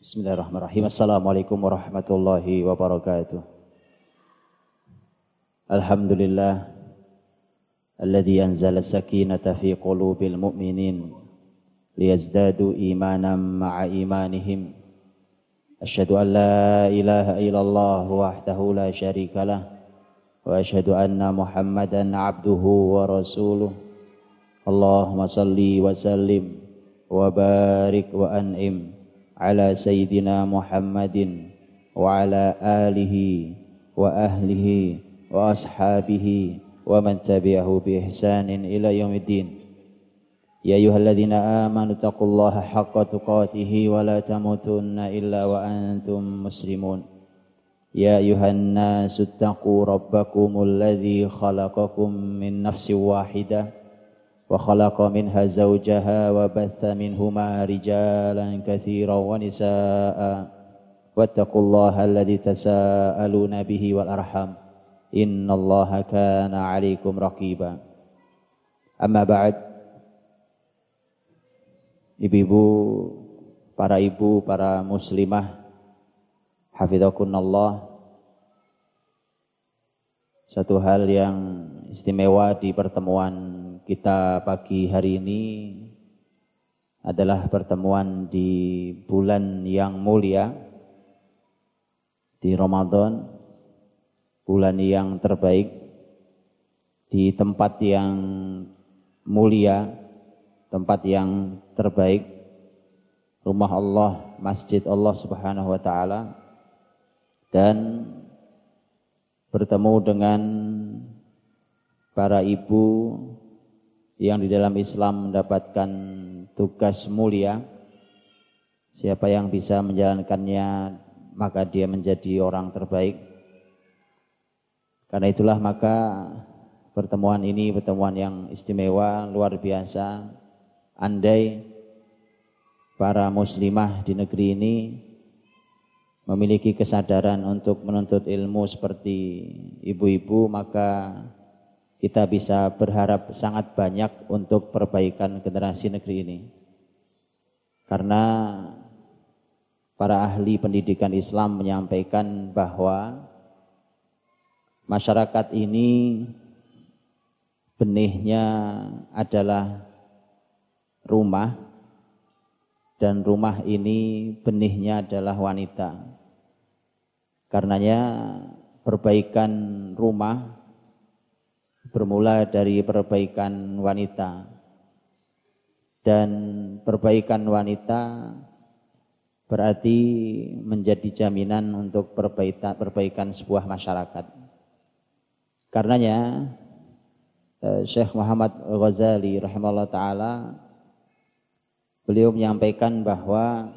Bismillahirrahmanirrahim. Assalamualaikum warahmatullahi wabarakatuh. Alhamdulillah alladhi anzala sakinata fi qulubil mu'minin liyazdadu imanan ma'a imanihim. Asyhadu an la ilaha illallah wahdahu la syarika lah wa asyhadu anna Muhammadan abduhu wa rasuluh. Allahumma salli wa sallim wa barik wa an'im على سيدنا محمد وعلى آله وأهله وأصحابه ومن تبعه بإحسان إلى يوم الدين. يا أيها الذين آمنوا اتقوا الله حق تقاته ولا تموتن إلا وأنتم مسلمون. يا أيها الناس اتقوا ربكم الذي خلقكم من نفس واحدة وخلق منها زوجها وبث منهما رجالا كثيرا ونساء واتقوا الله الذي تساءلون به والأرحم إن الله كان عليكم رقيبا أما بعد Ibu-ibu, para ibu, para muslimah, hafidhakunallah. Satu hal yang istimewa di pertemuan kita pagi hari ini adalah pertemuan di bulan yang mulia di Ramadan bulan yang terbaik di tempat yang mulia tempat yang terbaik rumah Allah masjid Allah Subhanahu wa taala dan bertemu dengan para ibu yang di dalam Islam mendapatkan tugas mulia. Siapa yang bisa menjalankannya maka dia menjadi orang terbaik. Karena itulah maka pertemuan ini pertemuan yang istimewa, luar biasa. Andai para muslimah di negeri ini memiliki kesadaran untuk menuntut ilmu seperti ibu-ibu maka kita bisa berharap sangat banyak untuk perbaikan generasi negeri ini. Karena para ahli pendidikan Islam menyampaikan bahwa masyarakat ini benihnya adalah rumah dan rumah ini benihnya adalah wanita. Karenanya perbaikan rumah bermula dari perbaikan wanita dan perbaikan wanita berarti menjadi jaminan untuk perbaikan, sebuah masyarakat. Karenanya eh, Syekh Muhammad Ghazali rahimahullah taala beliau menyampaikan bahwa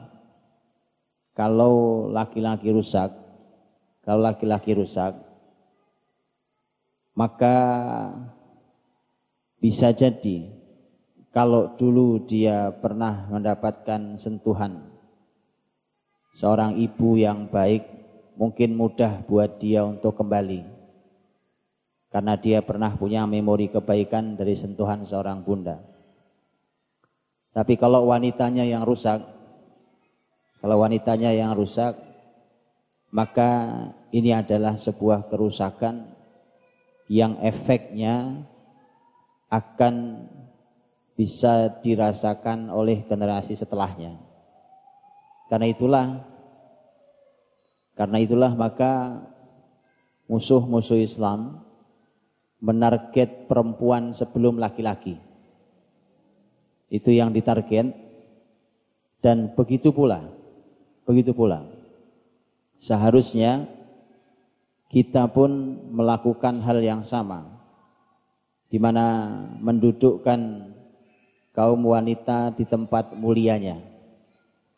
kalau laki-laki rusak, kalau laki-laki rusak, maka bisa jadi kalau dulu dia pernah mendapatkan sentuhan seorang ibu yang baik, mungkin mudah buat dia untuk kembali. Karena dia pernah punya memori kebaikan dari sentuhan seorang bunda. Tapi kalau wanitanya yang rusak, kalau wanitanya yang rusak, maka ini adalah sebuah kerusakan yang efeknya akan bisa dirasakan oleh generasi setelahnya. Karena itulah karena itulah maka musuh-musuh Islam menarget perempuan sebelum laki-laki. Itu yang ditarget dan begitu pula begitu pula seharusnya kita pun melakukan hal yang sama di mana mendudukkan kaum wanita di tempat mulianya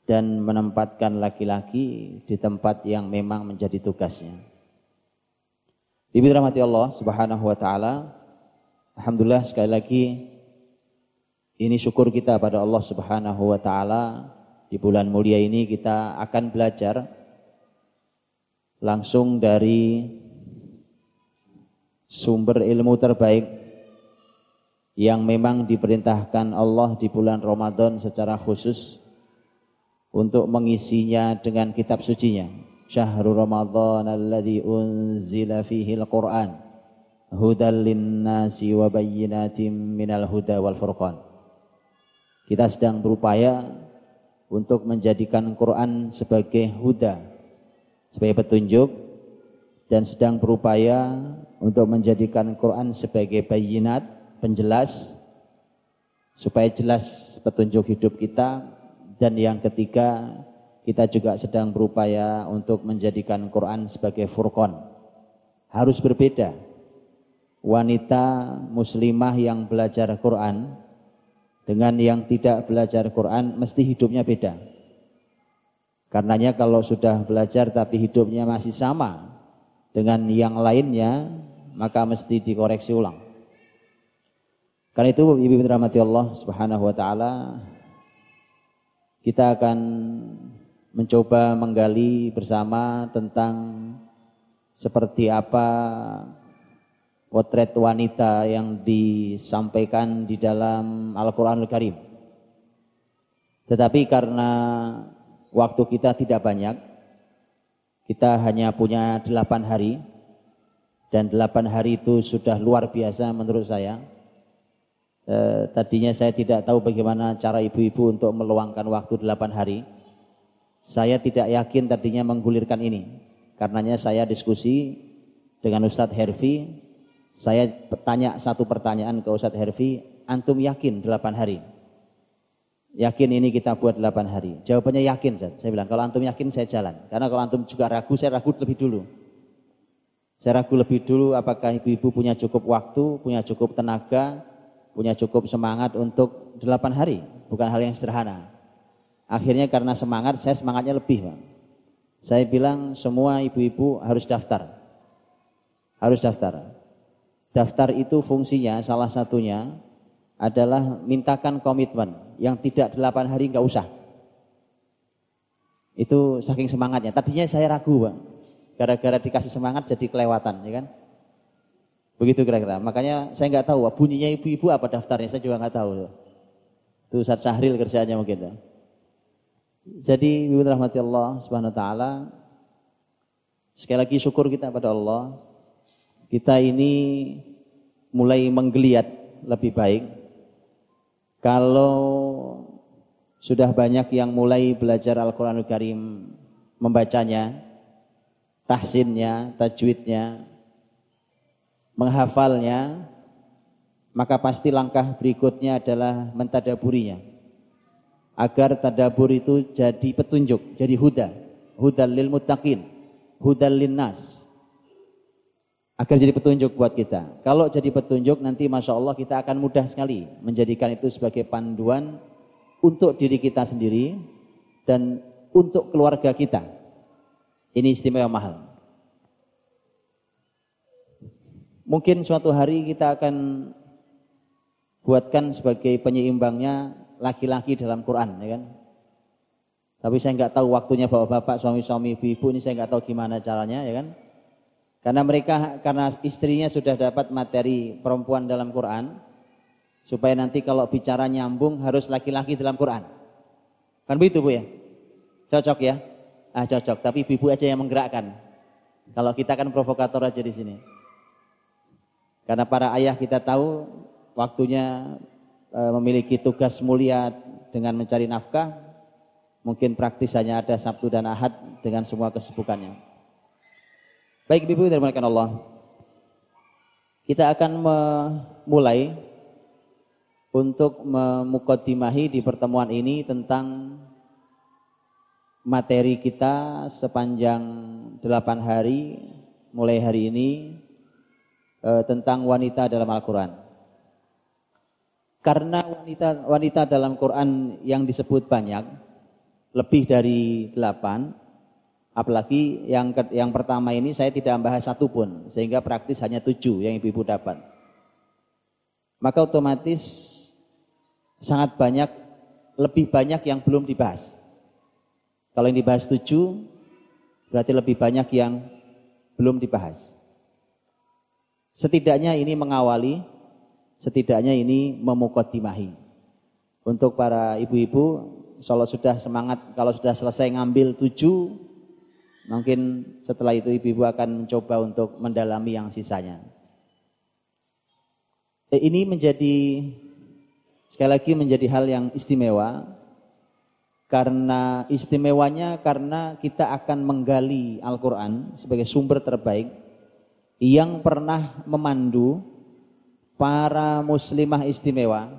dan menempatkan laki-laki di tempat yang memang menjadi tugasnya. Ibu rahmati Allah Subhanahu wa taala. Alhamdulillah sekali lagi ini syukur kita pada Allah Subhanahu wa taala di bulan mulia ini kita akan belajar langsung dari sumber ilmu terbaik yang memang diperintahkan Allah di bulan Ramadan secara khusus untuk mengisinya dengan kitab sucinya. Syahrul Ramadan alladzi unzila fihi al-Qur'an hudal linnasi wa bayyinatin minal huda wal furqan. Kita sedang berupaya untuk menjadikan Quran sebagai huda, sebagai petunjuk dan sedang berupaya untuk menjadikan Quran sebagai bayinat, penjelas supaya jelas petunjuk hidup kita dan yang ketiga kita juga sedang berupaya untuk menjadikan Quran sebagai furqan. Harus berbeda wanita muslimah yang belajar Quran dengan yang tidak belajar Quran mesti hidupnya beda. Karenanya kalau sudah belajar tapi hidupnya masih sama dengan yang lainnya, maka mesti dikoreksi ulang. Karena itu Ibu rahmati Allah Subhanahu wa taala kita akan mencoba menggali bersama tentang seperti apa potret wanita yang disampaikan di dalam Al-Quranul Karim. Tetapi karena waktu kita tidak banyak, kita hanya punya delapan hari, dan delapan hari itu sudah luar biasa menurut saya. E, tadinya saya tidak tahu bagaimana cara ibu-ibu untuk meluangkan waktu delapan hari. Saya tidak yakin tadinya menggulirkan ini. Karenanya saya diskusi dengan Ustadz Herfi, saya tanya satu pertanyaan ke Ustadz Herfi, antum yakin 8 hari? Yakin ini kita buat 8 hari? Jawabannya yakin, Ustaz. Saya bilang, kalau antum yakin saya jalan. Karena kalau antum juga ragu, saya ragu lebih dulu. Saya ragu lebih dulu apakah ibu-ibu punya cukup waktu, punya cukup tenaga, punya cukup semangat untuk 8 hari. Bukan hal yang sederhana. Akhirnya karena semangat, saya semangatnya lebih. Pak. Saya bilang semua ibu-ibu harus daftar. Harus daftar. Daftar itu fungsinya salah satunya adalah mintakan komitmen yang tidak delapan hari nggak usah. Itu saking semangatnya. Tadinya saya ragu, Pak. Gara-gara dikasih semangat jadi kelewatan, ya kan? Begitu kira-kira. Makanya saya nggak tahu bunyinya ibu-ibu apa daftarnya, saya juga nggak tahu. Itu Ustaz Sahril kerjanya mungkin. Ya. Jadi ibu rahmati Allah Subhanahu wa taala sekali lagi syukur kita pada Allah kita ini mulai menggeliat lebih baik. Kalau sudah banyak yang mulai belajar Al-Quranul Karim, membacanya, tahsinnya, tajwidnya, menghafalnya, maka pasti langkah berikutnya adalah mentadaburinya. Agar tadabur itu jadi petunjuk, jadi huda. Hudal lil muttaqin, hudal lin nas agar jadi petunjuk buat kita. Kalau jadi petunjuk nanti Masya Allah kita akan mudah sekali menjadikan itu sebagai panduan untuk diri kita sendiri dan untuk keluarga kita. Ini istimewa mahal. Mungkin suatu hari kita akan buatkan sebagai penyeimbangnya laki-laki dalam Quran, ya kan? Tapi saya nggak tahu waktunya bapak-bapak, suami-suami, ibu-ibu ini saya nggak tahu gimana caranya, ya kan? Karena mereka karena istrinya sudah dapat materi perempuan dalam Quran, supaya nanti kalau bicara nyambung harus laki-laki dalam Quran. Kan begitu Bu ya? Cocok ya? Ah cocok, tapi ibu aja yang menggerakkan. Kalau kita kan provokator aja di sini. Karena para ayah kita tahu waktunya e, memiliki tugas mulia dengan mencari nafkah, mungkin praktis hanya ada Sabtu dan Ahad dengan semua kesibukannya. Baik Ibu dan Allah. Kita akan memulai untuk memukodimahi di pertemuan ini tentang materi kita sepanjang delapan hari mulai hari ini eh, tentang wanita dalam Al-Quran. Karena wanita wanita dalam Quran yang disebut banyak, lebih dari delapan, Apalagi yang yang pertama ini saya tidak membahas satu pun, sehingga praktis hanya tujuh yang ibu-ibu dapat. Maka otomatis sangat banyak, lebih banyak yang belum dibahas. Kalau yang dibahas tujuh, berarti lebih banyak yang belum dibahas. Setidaknya ini mengawali, setidaknya ini memukodimahi. Untuk para ibu-ibu, kalau sudah semangat, kalau sudah selesai ngambil tujuh, mungkin setelah itu ibu-ibu akan mencoba untuk mendalami yang sisanya. Eh, ini menjadi sekali lagi menjadi hal yang istimewa karena istimewanya karena kita akan menggali Al-Qur'an sebagai sumber terbaik yang pernah memandu para muslimah istimewa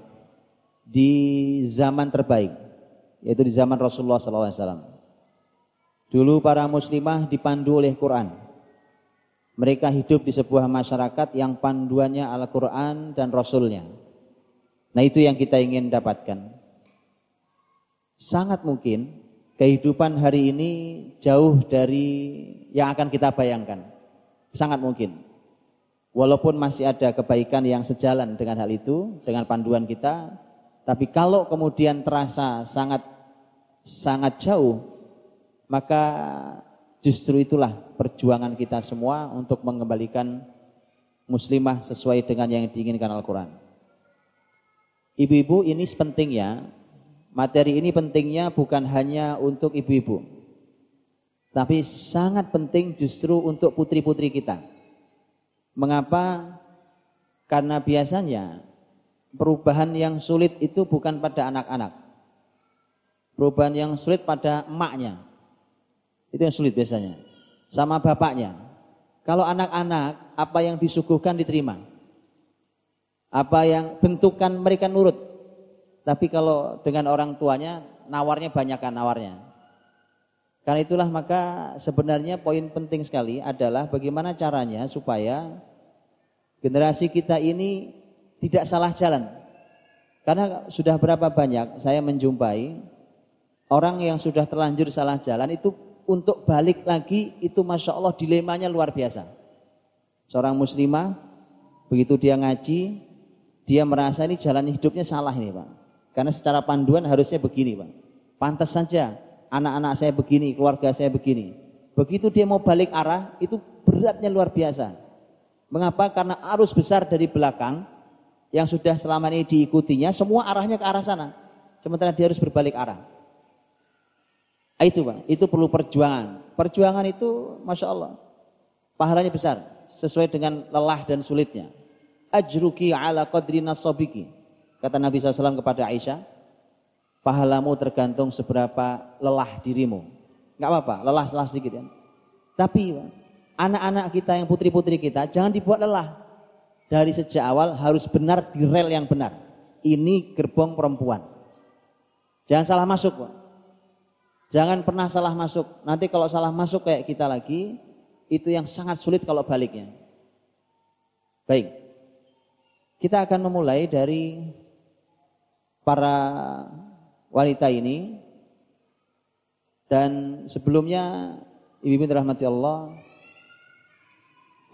di zaman terbaik yaitu di zaman Rasulullah SAW. Dulu para muslimah dipandu oleh Quran. Mereka hidup di sebuah masyarakat yang panduannya Al-Quran dan Rasulnya. Nah itu yang kita ingin dapatkan. Sangat mungkin kehidupan hari ini jauh dari yang akan kita bayangkan. Sangat mungkin. Walaupun masih ada kebaikan yang sejalan dengan hal itu, dengan panduan kita, tapi kalau kemudian terasa sangat sangat jauh, maka justru itulah perjuangan kita semua untuk mengembalikan muslimah sesuai dengan yang diinginkan Al-Quran. Ibu-ibu ini pentingnya, materi ini pentingnya bukan hanya untuk ibu-ibu, tapi sangat penting justru untuk putri-putri kita. Mengapa? Karena biasanya perubahan yang sulit itu bukan pada anak-anak. Perubahan yang sulit pada emaknya. Itu yang sulit biasanya. Sama bapaknya. Kalau anak-anak, apa yang disuguhkan diterima. Apa yang bentukan mereka nurut. Tapi kalau dengan orang tuanya, nawarnya banyak kan nawarnya. Karena itulah maka sebenarnya poin penting sekali adalah bagaimana caranya supaya generasi kita ini tidak salah jalan. Karena sudah berapa banyak saya menjumpai orang yang sudah terlanjur salah jalan itu untuk balik lagi itu masya Allah dilemanya luar biasa. Seorang muslimah begitu dia ngaji dia merasa ini jalan hidupnya salah ini pak. Karena secara panduan harusnya begini pak. Pantas saja anak-anak saya begini, keluarga saya begini. Begitu dia mau balik arah, itu beratnya luar biasa. Mengapa? Karena arus besar dari belakang yang sudah selama ini diikutinya, semua arahnya ke arah sana. Sementara dia harus berbalik arah. Ah, itu Pak, itu perlu perjuangan. Perjuangan itu Masya Allah, pahalanya besar. Sesuai dengan lelah dan sulitnya. Ajruki ala qadri nasobiki. Kata Nabi SAW kepada Aisyah, pahalamu tergantung seberapa lelah dirimu. Enggak apa-apa, lelah-lelah sedikit ya. Tapi anak-anak kita yang putri-putri kita jangan dibuat lelah. Dari sejak awal harus benar di rel yang benar. Ini gerbong perempuan. Jangan salah masuk, Pak. Jangan pernah salah masuk. Nanti kalau salah masuk kayak kita lagi, itu yang sangat sulit kalau baliknya. Baik. Kita akan memulai dari para wanita ini dan sebelumnya ibu-ibu rahmati Allah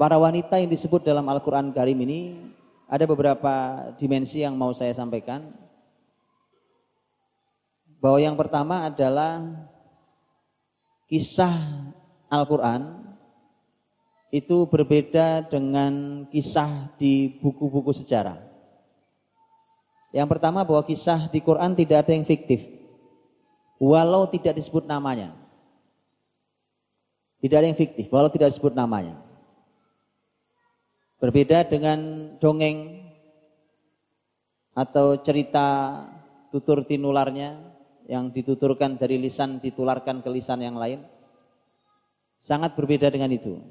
para wanita yang disebut dalam Al-Qur'an Karim ini ada beberapa dimensi yang mau saya sampaikan bahwa yang pertama adalah kisah Al-Qur'an itu berbeda dengan kisah di buku-buku sejarah. Yang pertama bahwa kisah di Quran tidak ada yang fiktif. Walau tidak disebut namanya. Tidak ada yang fiktif, walau tidak disebut namanya. Berbeda dengan dongeng atau cerita tutur tinularnya yang dituturkan dari lisan ditularkan ke lisan yang lain. Sangat berbeda dengan itu.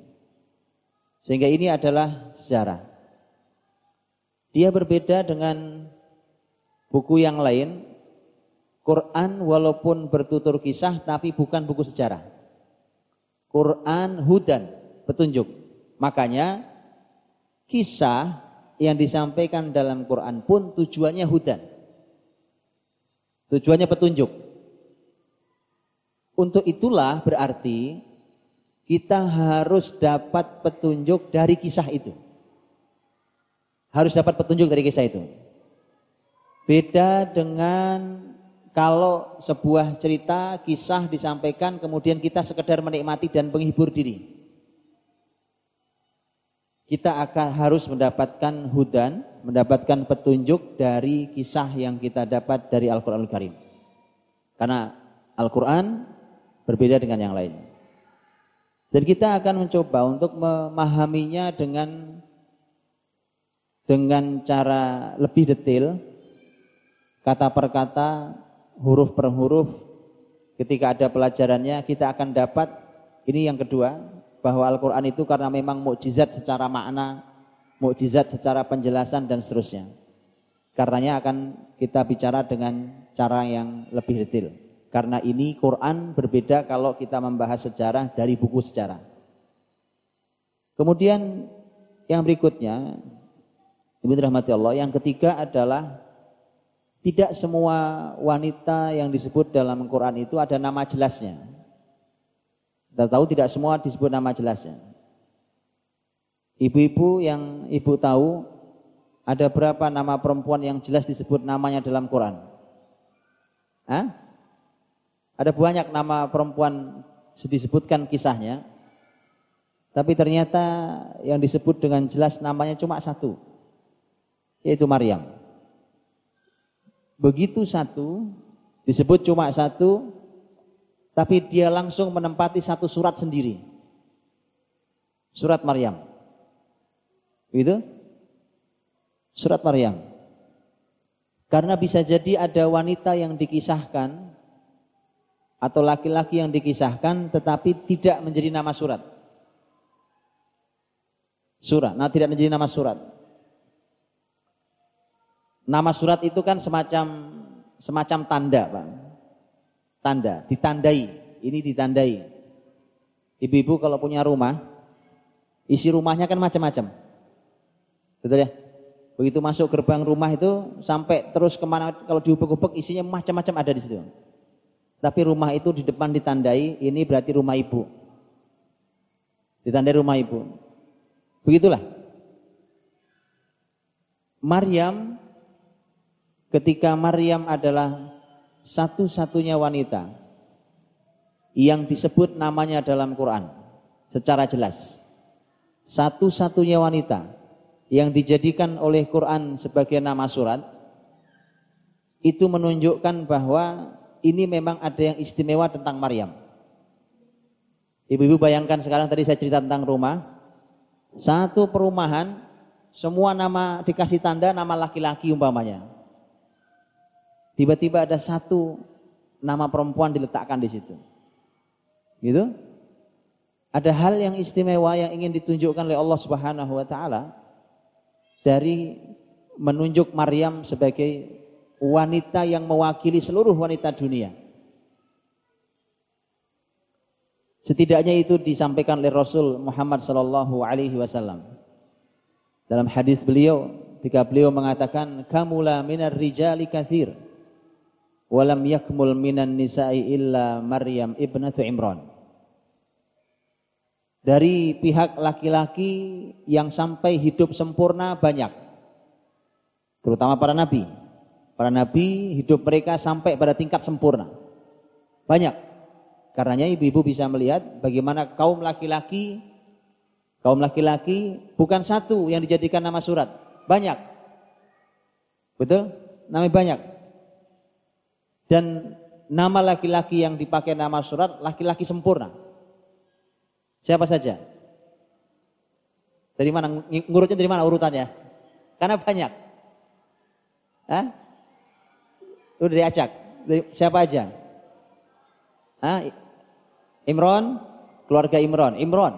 Sehingga ini adalah sejarah. Dia berbeda dengan buku yang lain, Quran walaupun bertutur kisah tapi bukan buku sejarah. Quran hudan, petunjuk. Makanya kisah yang disampaikan dalam Quran pun tujuannya hudan. Tujuannya petunjuk. Untuk itulah berarti kita harus dapat petunjuk dari kisah itu. Harus dapat petunjuk dari kisah itu. Beda dengan kalau sebuah cerita, kisah disampaikan kemudian kita sekedar menikmati dan menghibur diri. Kita akan harus mendapatkan hudan, mendapatkan petunjuk dari kisah yang kita dapat dari Al-Quranul Karim. Karena Al-Quran berbeda dengan yang lain. Dan kita akan mencoba untuk memahaminya dengan dengan cara lebih detail, kata per kata, huruf per huruf. Ketika ada pelajarannya, kita akan dapat ini yang kedua, bahwa Al-Quran itu karena memang mukjizat secara makna, mukjizat secara penjelasan dan seterusnya. Karenanya akan kita bicara dengan cara yang lebih detail. Karena ini Quran berbeda kalau kita membahas sejarah dari buku sejarah. Kemudian yang berikutnya, Ibu rahmati Allah, yang ketiga adalah tidak semua wanita yang disebut dalam Quran itu ada nama jelasnya. Kita tahu tidak semua disebut nama jelasnya. Ibu-ibu yang ibu tahu ada berapa nama perempuan yang jelas disebut namanya dalam Quran? Hah? Ada banyak nama perempuan disebutkan kisahnya, tapi ternyata yang disebut dengan jelas namanya cuma satu, yaitu Maryam. Begitu satu, disebut cuma satu, tapi dia langsung menempati satu surat sendiri. Surat Maryam. Begitu? Surat Maryam. Karena bisa jadi ada wanita yang dikisahkan atau laki-laki yang dikisahkan tetapi tidak menjadi nama surat. Surat, nah tidak menjadi nama surat. Nama surat itu kan semacam semacam tanda, Pak. Tanda, ditandai. Ini ditandai. Ibu-ibu kalau punya rumah, isi rumahnya kan macam-macam. Betul ya? Begitu masuk gerbang rumah itu sampai terus ke mana kalau diubek-ubek isinya macam-macam ada di situ. Tapi rumah itu di depan ditandai, ini berarti rumah ibu. Ditandai rumah ibu. Begitulah. Maryam, ketika Maryam adalah satu-satunya wanita yang disebut namanya dalam Quran secara jelas. Satu-satunya wanita yang dijadikan oleh Quran sebagai nama surat itu menunjukkan bahwa ini memang ada yang istimewa tentang Maryam. Ibu-ibu bayangkan sekarang tadi saya cerita tentang rumah. Satu perumahan, semua nama dikasih tanda nama laki-laki umpamanya. Tiba-tiba ada satu nama perempuan diletakkan di situ. Gitu? Ada hal yang istimewa yang ingin ditunjukkan oleh Allah Subhanahu wa taala dari menunjuk Maryam sebagai wanita yang mewakili seluruh wanita dunia. Setidaknya itu disampaikan oleh Rasul Muhammad sallallahu alaihi wasallam. Dalam hadis beliau, ketika beliau mengatakan, "Kamula minar rijali kathir, walam yakmul minan nisa'i illa Maryam ibnatu Imran." Dari pihak laki-laki yang sampai hidup sempurna banyak. Terutama para nabi. Para nabi hidup mereka sampai pada tingkat sempurna. Banyak. Karenanya ibu-ibu bisa melihat bagaimana kaum laki-laki kaum laki-laki bukan satu yang dijadikan nama surat, banyak. Betul? Namanya banyak. Dan nama laki-laki yang dipakai nama surat laki-laki sempurna. Siapa saja? Dari mana ngurutnya dari mana urutannya? Karena banyak. Hah? Udah diacak. Siapa aja? Hah? Imron, keluarga Imron. Imron.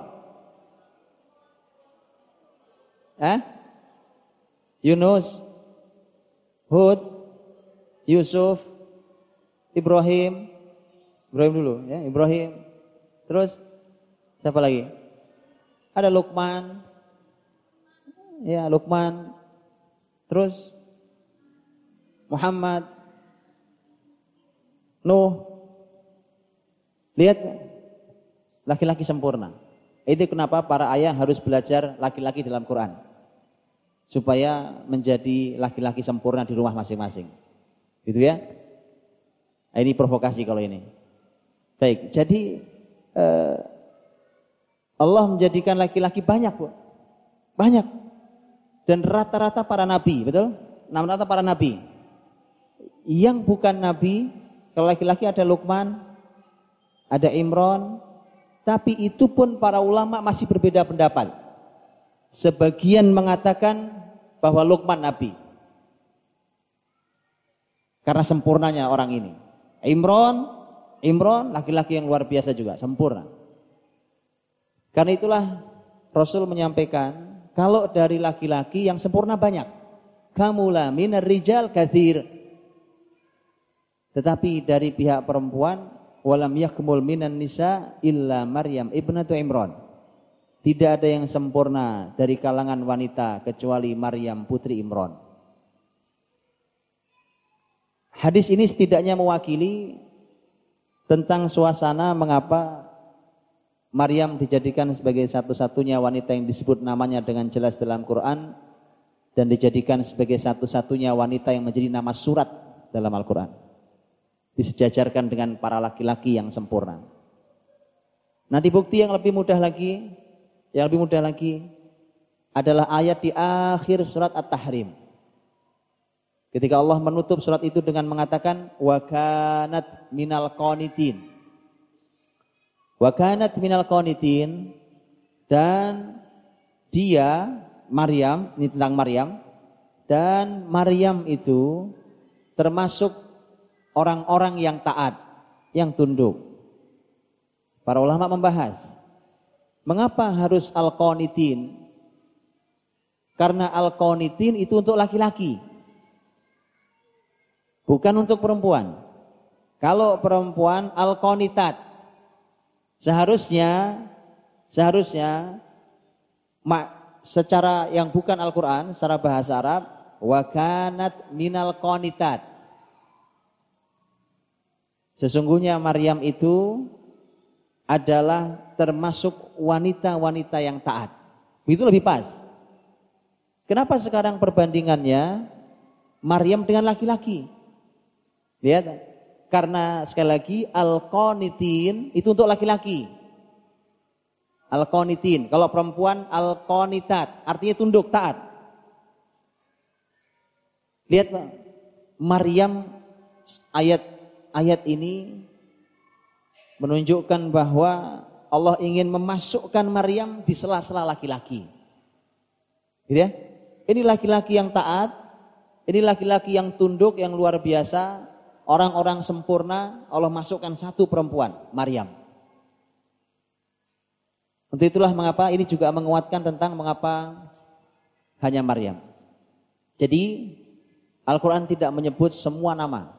Hah? Yunus, Hud, Yusuf, Ibrahim, Ibrahim dulu ya, Ibrahim. Terus siapa lagi? Ada Lukman. Ya, Lukman. Terus Muhammad, Nuh. Lihat laki-laki sempurna. Itu kenapa para ayah harus belajar laki-laki dalam Quran. Supaya menjadi laki-laki sempurna di rumah masing-masing. Gitu ya. Nah, ini provokasi kalau ini. Baik, jadi eh, Allah menjadikan laki-laki banyak, Bu. Banyak. Dan rata-rata para nabi, betul? Rata-rata para nabi. Yang bukan nabi Kalau laki-laki ada Lukman, ada Imron, tapi itu pun para ulama masih berbeda pendapat. Sebagian mengatakan bahwa Lukman nabi. Karena sempurnanya orang ini. Imron, Imron laki-laki yang luar biasa juga, sempurna. Karena itulah Rasul menyampaikan, kalau dari laki-laki yang sempurna banyak. Kamula minar rijal kathir. Tetapi dari pihak perempuan, walam yakmul minan nisa illa Maryam ibnatu Imran. Tidak ada yang sempurna dari kalangan wanita kecuali Maryam putri Imran. Hadis ini setidaknya mewakili tentang suasana mengapa Maryam dijadikan sebagai satu-satunya wanita yang disebut namanya dengan jelas dalam Quran dan dijadikan sebagai satu-satunya wanita yang menjadi nama surat dalam Al-Quran. Disejajarkan dengan para laki-laki yang sempurna. Nanti bukti yang lebih mudah lagi yang lebih mudah lagi adalah ayat di akhir surat At-Tahrim. Ketika Allah menutup surat itu dengan mengatakan wa kanat minal qanitin. Wa kanat minal qanitin dan dia Maryam, ini tentang Maryam dan Maryam itu termasuk orang-orang yang taat, yang tunduk. Para ulama membahas Mengapa harus al-qanitin? Karena al-qanitin itu untuk laki-laki. Bukan untuk perempuan. Kalau perempuan al-qanitat. Seharusnya seharusnya secara yang bukan Al-Qur'an, secara bahasa Arab, wakanat minal qanitat. Sesungguhnya Maryam itu adalah termasuk wanita-wanita yang taat. Itu lebih pas. Kenapa sekarang perbandingannya Maryam dengan laki-laki? Lihat, karena sekali lagi al-qanitin itu untuk laki-laki. Al-qanitin, kalau perempuan al-qanitat, artinya tunduk, taat. Lihat Pak, Maryam ayat ayat ini menunjukkan bahwa Allah ingin memasukkan Maryam di sela-sela laki-laki. Gitu ya? Ini laki-laki yang taat, ini laki-laki yang tunduk, yang luar biasa, orang-orang sempurna, Allah masukkan satu perempuan, Maryam. Untuk itulah mengapa ini juga menguatkan tentang mengapa hanya Maryam. Jadi Al-Quran tidak menyebut semua nama.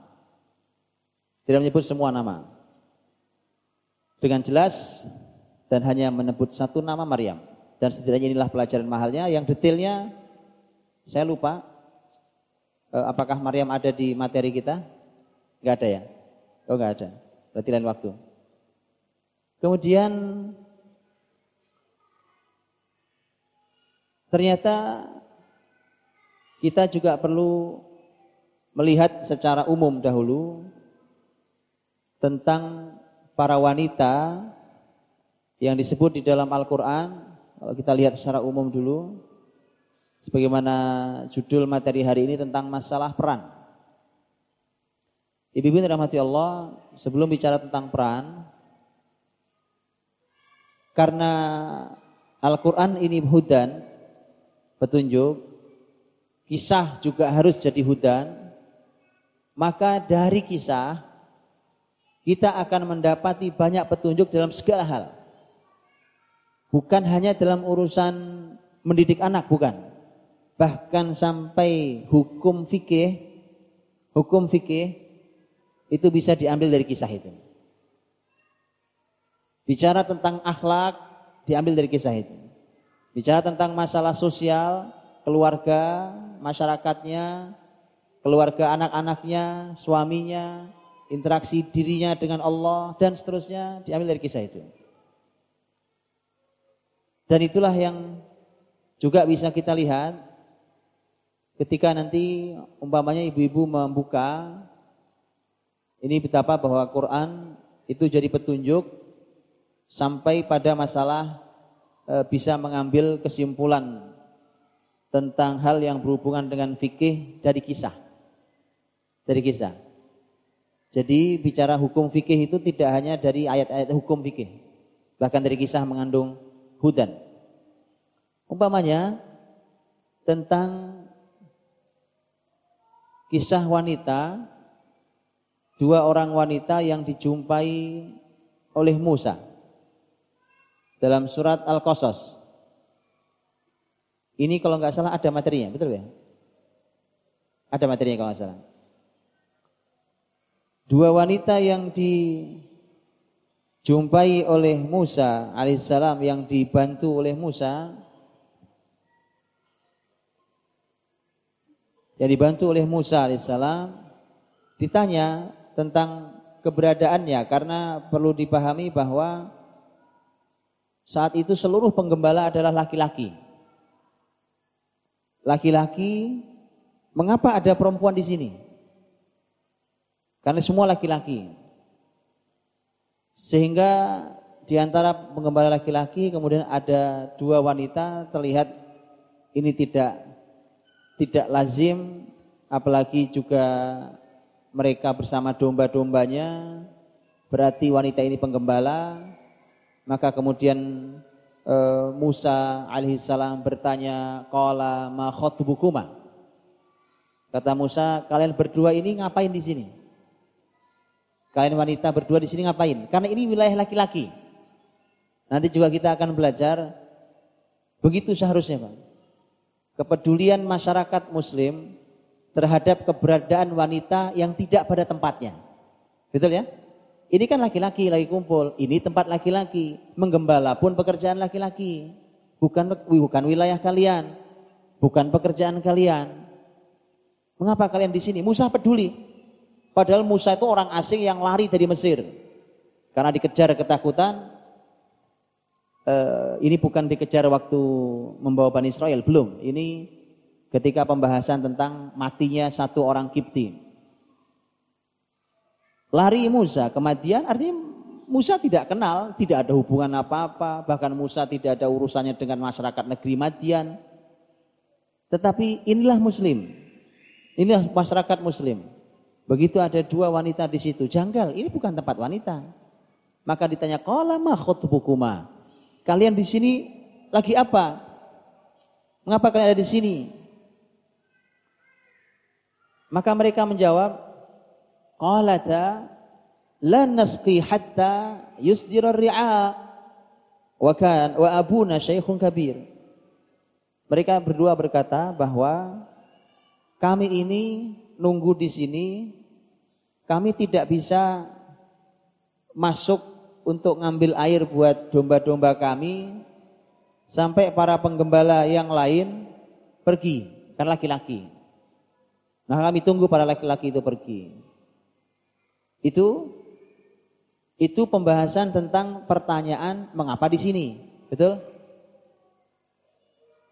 Tidak menyebut semua nama dengan jelas dan hanya menyebut satu nama Maryam. Dan setidaknya inilah pelajaran mahalnya. Yang detailnya saya lupa. E, apakah Maryam ada di materi kita? Enggak ada ya? Oh enggak ada. Berarti lain waktu. Kemudian ternyata kita juga perlu melihat secara umum dahulu tentang para wanita yang disebut di dalam Al-Quran, kalau kita lihat secara umum dulu, sebagaimana judul materi hari ini tentang masalah peran. Ibu-ibu rahmati Allah, sebelum bicara tentang peran, karena Al-Quran ini hudan, petunjuk, kisah juga harus jadi hudan, maka dari kisah kita akan mendapati banyak petunjuk dalam segala hal. Bukan hanya dalam urusan mendidik anak, bukan. Bahkan sampai hukum fikih, hukum fikih itu bisa diambil dari kisah itu. Bicara tentang akhlak diambil dari kisah itu. Bicara tentang masalah sosial, keluarga, masyarakatnya, keluarga anak-anaknya, suaminya, interaksi dirinya dengan Allah dan seterusnya diambil dari kisah itu. Dan itulah yang juga bisa kita lihat ketika nanti umpamanya ibu-ibu membuka ini betapa bahwa Quran itu jadi petunjuk sampai pada masalah e, bisa mengambil kesimpulan tentang hal yang berhubungan dengan fikih dari kisah. Dari kisah. Jadi bicara hukum fikih itu tidak hanya dari ayat-ayat hukum fikih. Bahkan dari kisah mengandung hudan. Umpamanya tentang kisah wanita, dua orang wanita yang dijumpai oleh Musa dalam surat Al-Qasas. Ini kalau nggak salah ada materinya, betul ya? Ada materinya kalau nggak salah. Dua wanita yang dijumpai oleh Musa alaihissalam yang dibantu oleh Musa yang dibantu oleh Musa alaihissalam ditanya tentang keberadaannya karena perlu dipahami bahwa saat itu seluruh penggembala adalah laki-laki. Laki-laki, mengapa ada perempuan di sini? Karena semua laki-laki. Sehingga di antara penggembala laki-laki kemudian ada dua wanita terlihat ini tidak tidak lazim apalagi juga mereka bersama domba-dombanya berarti wanita ini penggembala. Maka kemudian e, Musa alaihissalam bertanya qala ma khotbukuma kata Musa kalian berdua ini ngapain di sini? Kalian wanita berdua di sini ngapain? Karena ini wilayah laki-laki. Nanti juga kita akan belajar. Begitu seharusnya Pak. Kepedulian masyarakat muslim terhadap keberadaan wanita yang tidak pada tempatnya. Betul ya? Ini kan laki-laki lagi kumpul, ini tempat laki-laki, menggembala pun pekerjaan laki-laki. Bukan bukan wilayah kalian, bukan pekerjaan kalian. Mengapa kalian di sini? Musa peduli. Padahal Musa itu orang asing yang lari dari Mesir. Karena dikejar ketakutan, uh, ini bukan dikejar waktu membawa Bani Israel, belum. Ini ketika pembahasan tentang matinya satu orang Kipti. Lari Musa, kematian artinya Musa tidak kenal, tidak ada hubungan apa-apa, bahkan Musa tidak ada urusannya dengan masyarakat negeri Madian. Tetapi inilah muslim. Inilah masyarakat muslim. Begitu ada dua wanita di situ, janggal, ini bukan tempat wanita. Maka ditanya, "Qala ma khutbukuma?" Kalian di sini lagi apa? Mengapa kalian ada di sini? Maka mereka menjawab, qalata lan nasqi hatta yusdira ri'a wa kan wa abuna syaikhun kabir. Mereka berdua berkata bahwa kami ini nunggu di sini, kami tidak bisa masuk untuk ngambil air buat domba-domba kami sampai para penggembala yang lain pergi, kan laki-laki. Nah kami tunggu para laki-laki itu pergi. Itu itu pembahasan tentang pertanyaan mengapa di sini, betul?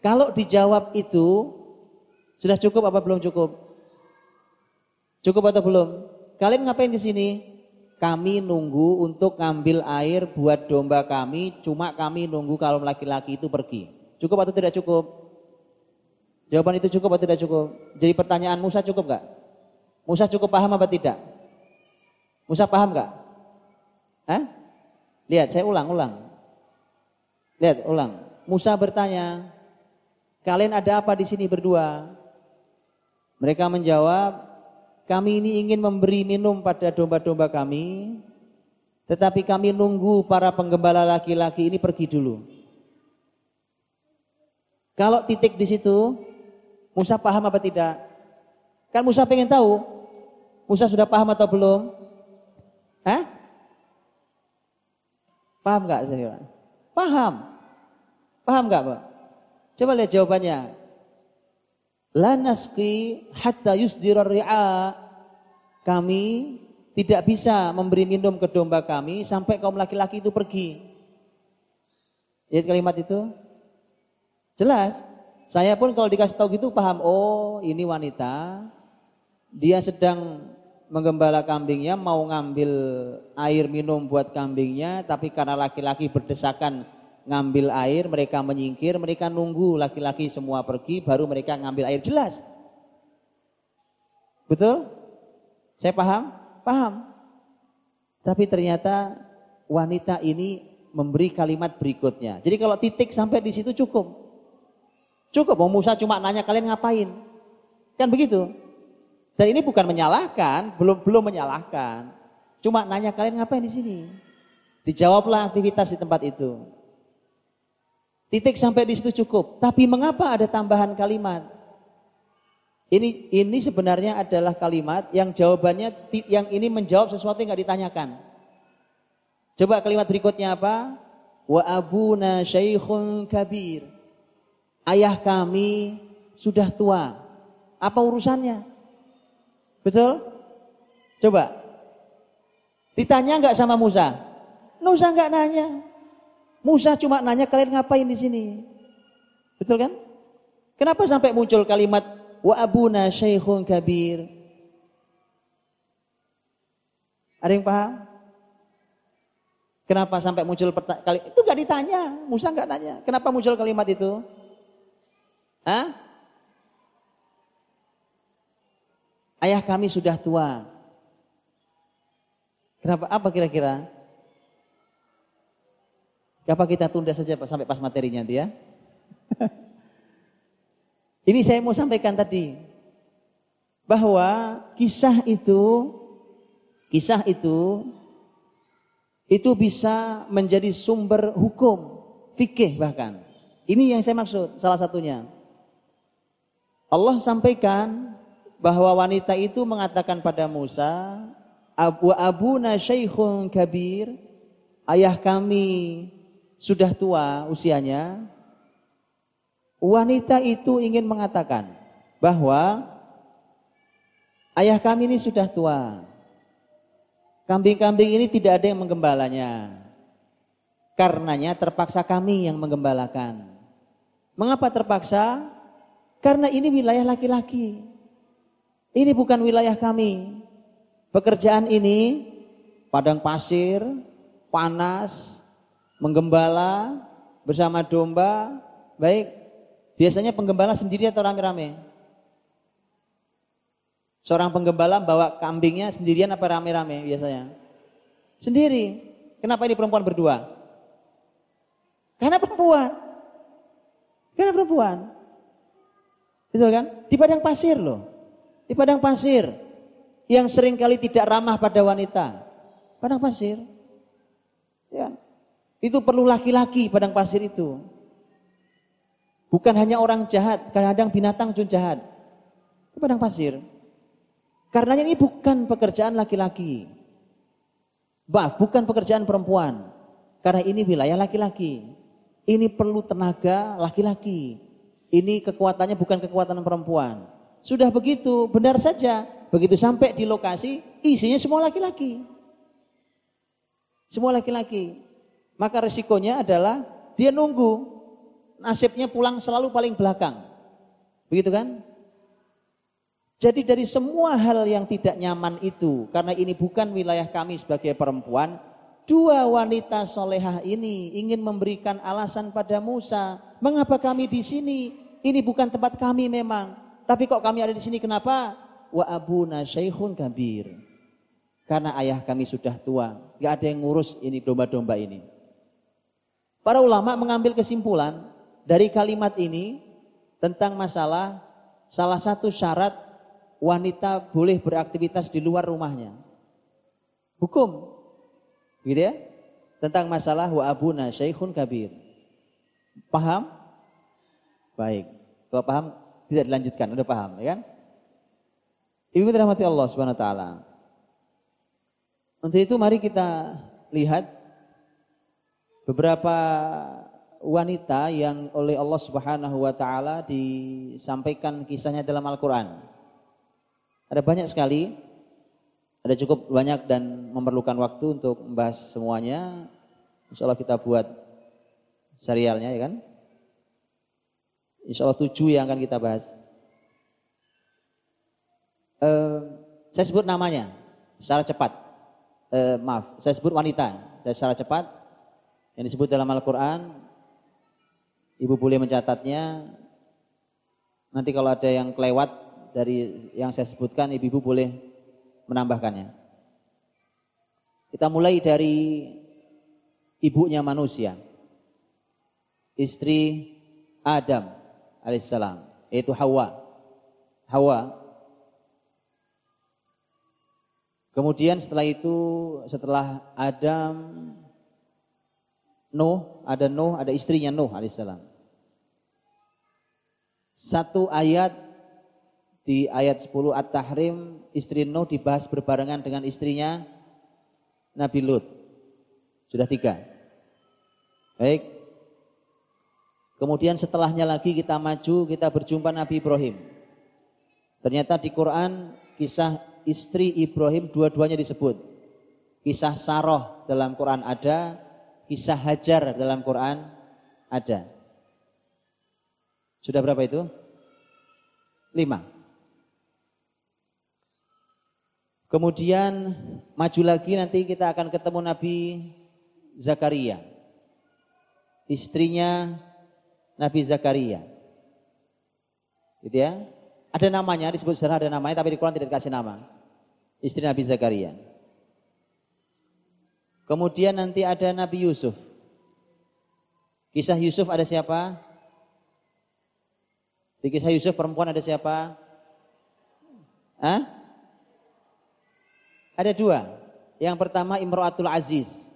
Kalau dijawab itu sudah cukup apa belum cukup? Cukup atau belum? Kalian ngapain di sini? Kami nunggu untuk ngambil air buat domba kami, cuma kami nunggu kalau laki-laki itu pergi. Cukup atau tidak cukup? Jawaban itu cukup atau tidak cukup? Jadi pertanyaan Musa cukup nggak? Musa cukup paham apa tidak? Musa paham nggak? Hah? Lihat, saya ulang-ulang. Lihat, ulang. Musa bertanya, kalian ada apa di sini berdua? Mereka menjawab, kami ini ingin memberi minum pada domba-domba kami, tetapi kami nunggu para penggembala laki-laki ini pergi dulu. Kalau titik di situ, Musa paham apa tidak? Kan Musa pengen tahu. Musa sudah paham atau belum? Hah? Paham nggak saya? Paham. Paham nggak, Pak? Coba lihat jawabannya. La naski hatta yusdirar ri'a. Kami tidak bisa memberi minum ke domba kami sampai kaum laki-laki itu pergi. Lihat kalimat itu? Jelas. Saya pun kalau dikasih tahu gitu paham, oh ini wanita, dia sedang menggembala kambingnya, mau ngambil air minum buat kambingnya, tapi karena laki-laki berdesakan ngambil air, mereka menyingkir, mereka nunggu laki-laki semua pergi, baru mereka ngambil air. Jelas? Betul? Saya paham? Paham. Tapi ternyata wanita ini memberi kalimat berikutnya. Jadi kalau titik sampai di situ cukup. Cukup, mau Musa cuma nanya kalian ngapain. Kan begitu. Dan ini bukan menyalahkan, belum belum menyalahkan. Cuma nanya kalian ngapain di sini. Dijawablah aktivitas di tempat itu. Titik sampai di situ cukup. Tapi mengapa ada tambahan kalimat? Ini ini sebenarnya adalah kalimat yang jawabannya yang ini menjawab sesuatu yang nggak ditanyakan. Coba kalimat berikutnya apa? Wa abuna syaikhun kabir. Ayah kami sudah tua. Apa urusannya? Betul? Coba. Ditanya nggak sama Musa? Musa nggak nanya. Musa cuma nanya kalian ngapain di sini? Betul kan? Kenapa sampai muncul kalimat wa abuna syaikhun kabir. Ada yang paham? Kenapa sampai muncul kali itu gak ditanya, Musa nggak nanya. Kenapa muncul kalimat itu? Hah? Ayah kami sudah tua. Kenapa? Apa kira-kira? Apa kita tunda saja sampai pas materinya nanti ya? Ini saya mau sampaikan tadi bahwa kisah itu kisah itu itu bisa menjadi sumber hukum fikih bahkan. Ini yang saya maksud salah satunya. Allah sampaikan bahwa wanita itu mengatakan pada Musa, Abu abuna syaikhun kabir, ayah kami sudah tua usianya, Wanita itu ingin mengatakan bahwa ayah kami ini sudah tua. Kambing-kambing ini tidak ada yang menggembalanya. Karenanya terpaksa kami yang menggembalakan. Mengapa terpaksa? Karena ini wilayah laki-laki. Ini bukan wilayah kami. Pekerjaan ini padang pasir, panas, menggembala bersama domba, baik Biasanya penggembala sendiri atau rame-rame? Seorang penggembala bawa kambingnya sendirian apa rame-rame biasanya? Sendiri. Kenapa ini perempuan berdua? Karena perempuan. Karena perempuan. Betul kan? Di padang pasir loh. Di padang pasir. Yang sering kali tidak ramah pada wanita. Padang pasir. Ya. Itu perlu laki-laki padang pasir itu. Bukan hanya orang jahat, kadang-kadang binatang pun jahat. Itu padang pasir. Karena ini bukan pekerjaan laki-laki. Maaf, bukan pekerjaan perempuan. Karena ini wilayah laki-laki. Ini perlu tenaga laki-laki. Ini kekuatannya bukan kekuatan perempuan. Sudah begitu, benar saja. Begitu sampai di lokasi, isinya semua laki-laki. Semua laki-laki. Maka resikonya adalah dia nunggu nasibnya pulang selalu paling belakang. Begitu kan? Jadi dari semua hal yang tidak nyaman itu, karena ini bukan wilayah kami sebagai perempuan, dua wanita solehah ini ingin memberikan alasan pada Musa, mengapa kami di sini? Ini bukan tempat kami memang, tapi kok kami ada di sini kenapa? Wa abuna syaikhun kabir. Karena ayah kami sudah tua, gak ada yang ngurus ini domba-domba ini. Para ulama mengambil kesimpulan, dari kalimat ini tentang masalah salah satu syarat wanita boleh beraktivitas di luar rumahnya. Hukum. Gitu ya? Tentang masalah wa abuna syaikhun kabir. Paham? Baik. Kalau paham tidak dilanjutkan, udah paham ya kan? Ibu rahmati Allah Subhanahu wa taala. Untuk itu mari kita lihat beberapa wanita yang oleh Allah Subhanahu wa taala disampaikan kisahnya dalam Al-Qur'an. Ada banyak sekali. Ada cukup banyak dan memerlukan waktu untuk membahas semuanya. Insya Allah kita buat serialnya ya kan. Insya Allah tujuh yang akan kita bahas. Uh, saya sebut namanya secara cepat. Uh, maaf, saya sebut wanita. Saya secara cepat. Yang disebut dalam Al-Quran Ibu boleh mencatatnya. Nanti kalau ada yang kelewat dari yang saya sebutkan, ibu-ibu boleh menambahkannya. Kita mulai dari ibunya manusia. Istri Adam alaihissalam, yaitu Hawa. Hawa. Kemudian setelah itu, setelah Adam, Nuh, ada Nuh, ada istrinya Nuh alaihissalam. Satu ayat di ayat 10 At-Tahrim, istri Nuh dibahas berbarengan dengan istrinya Nabi Lut. Sudah tiga. Baik. Kemudian setelahnya lagi kita maju, kita berjumpa Nabi Ibrahim. Ternyata di Quran kisah istri Ibrahim dua-duanya disebut. Kisah Saroh dalam Quran ada, kisah Hajar dalam Quran ada. Sudah berapa itu? Lima. Kemudian maju lagi nanti kita akan ketemu Nabi Zakaria. Istrinya Nabi Zakaria. Gitu ya. Ada namanya, disebut sejarah ada namanya, tapi di Quran tidak dikasih nama. Istri Nabi Zakaria. Kemudian nanti ada Nabi Yusuf. Kisah Yusuf ada siapa? Di kisah Yusuf perempuan ada siapa? Hah? Ada dua. Yang pertama Imro'atul Aziz.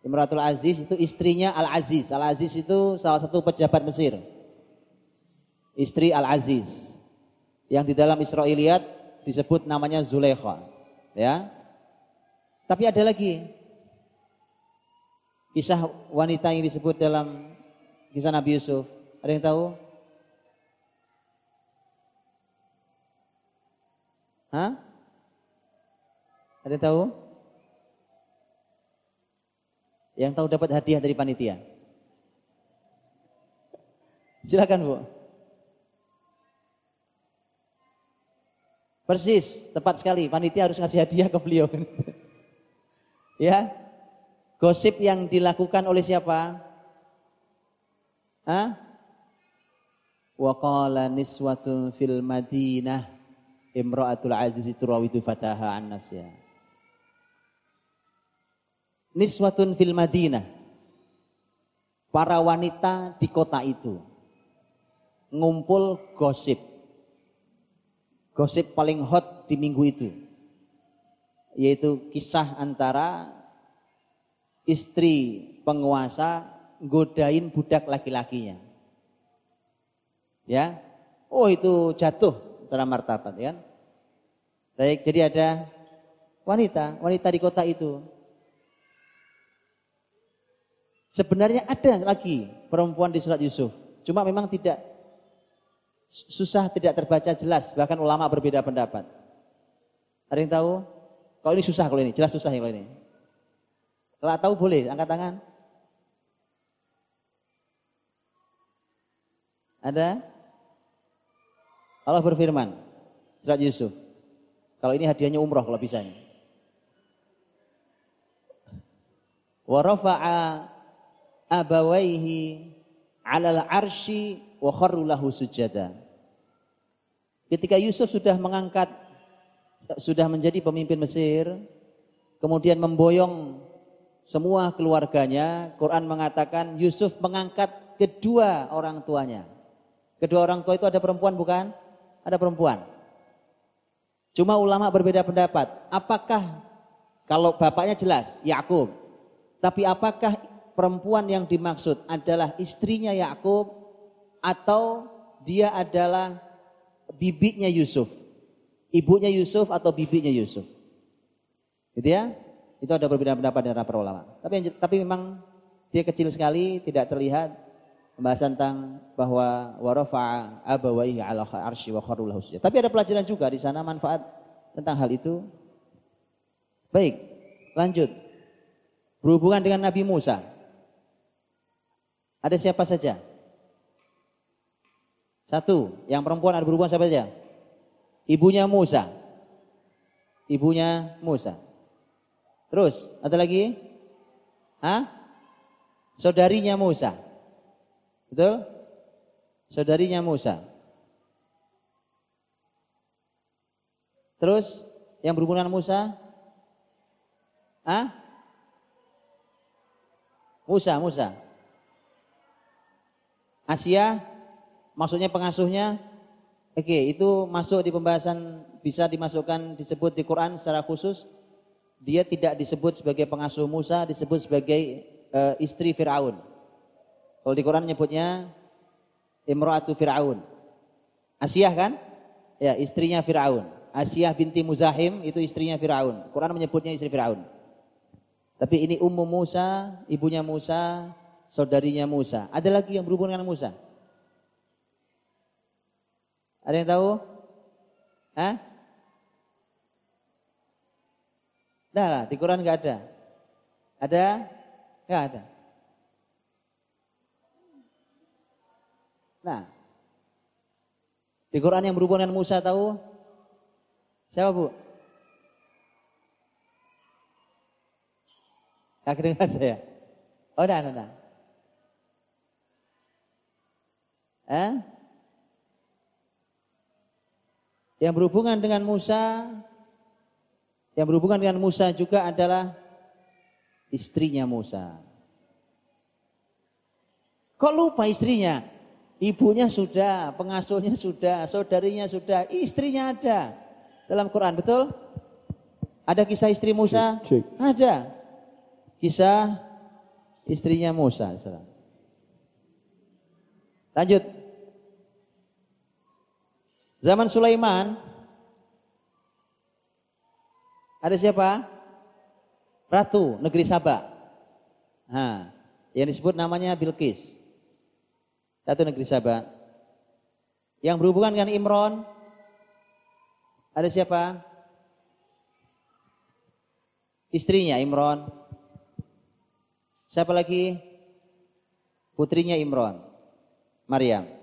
Imro'atul Aziz itu istrinya Al-Aziz. Al-Aziz itu salah satu pejabat Mesir. Istri Al-Aziz. Yang di dalam Israiliyat disebut namanya Zulekha. Ya. Tapi ada lagi. Kisah wanita yang disebut dalam kisah Nabi Yusuf. Ada yang tahu? Hah? Ada yang tahu? Yang tahu dapat hadiah dari panitia. Silakan Bu. Persis, tepat sekali. Panitia harus ngasih hadiah ke beliau. ya. Gosip yang dilakukan oleh siapa? Hah? Wa qala niswatun fil Madinah imra'atul aziz turawidu fataha an nafsiha niswatun fil Madinah. Para wanita di kota itu ngumpul gosip. Gosip paling hot di minggu itu. Yaitu kisah antara istri penguasa godain budak laki-lakinya. Ya. Oh itu jatuh secara martabat ya. Baik, jadi ada wanita, wanita di kota itu Sebenarnya ada lagi perempuan di surat Yusuf. Cuma memang tidak susah tidak terbaca jelas. Bahkan ulama berbeda pendapat. Ada yang tahu? Kalau ini susah kalau ini, jelas susah kalau ini. Kalau tahu boleh, angkat tangan. Ada? Allah berfirman, surat Yusuf. Kalau ini hadiahnya umroh kalau bisa. Wa rafa'a abawaihi alal arshi wa sujada. Ketika Yusuf sudah mengangkat sudah menjadi pemimpin Mesir, kemudian memboyong semua keluarganya, Quran mengatakan Yusuf mengangkat kedua orang tuanya. Kedua orang tua itu ada perempuan bukan? Ada perempuan. Cuma ulama berbeda pendapat. Apakah kalau bapaknya jelas Yakub, tapi apakah perempuan yang dimaksud adalah istrinya Yakub atau dia adalah bibinya Yusuf. Ibunya Yusuf atau bibinya Yusuf. Gitu ya? Itu ada perbedaan pendapat dari para ulama. Tapi tapi memang dia kecil sekali, tidak terlihat pembahasan tentang bahwa warafa abawaihi ala arsy wa kharru Tapi ada pelajaran juga di sana manfaat tentang hal itu. Baik, lanjut. Berhubungan dengan Nabi Musa. Ada siapa saja? Satu, yang perempuan ada berhubungan siapa saja? Ibunya Musa. Ibunya Musa. Terus, ada lagi? Hah? Saudarinya Musa. Betul? Saudarinya Musa. Terus, yang berhubungan Musa? Ah? Musa, Musa. Asia, maksudnya pengasuhnya. Oke, itu masuk di pembahasan bisa dimasukkan disebut di Quran secara khusus. Dia tidak disebut sebagai pengasuh Musa, disebut sebagai uh, istri Firaun. Kalau di Quran menyebutnya Imra'atu Firaun. Asia kan? Ya, istrinya Firaun. Asia binti Muzahim itu istrinya Firaun. Quran menyebutnya istri Firaun. Tapi ini Ummu Musa, ibunya Musa, saudarinya Musa. Ada lagi yang berhubungan dengan Musa? Ada yang tahu? Hah? Nah, di Quran nggak ada. Ada? Nggak ada. Nah, di Quran yang berhubungan dengan Musa tahu? Siapa bu? Gak kedengar saya. Oh, dah, dah. Eh? Yang berhubungan dengan Musa, yang berhubungan dengan Musa juga adalah istrinya Musa. Kok lupa istrinya? Ibunya sudah, pengasuhnya sudah, saudarinya sudah, istrinya ada. Dalam Quran, betul? Ada kisah istri Musa? Cik, cik. Ada kisah istrinya Musa. Lanjut. Zaman Sulaiman ada siapa? Ratu negeri Sabah. Nah, yang disebut namanya Bilqis. Ratu negeri Sabah. Yang berhubungan dengan Imron ada siapa? Istrinya Imron. Siapa lagi? Putrinya Imron. Maryam.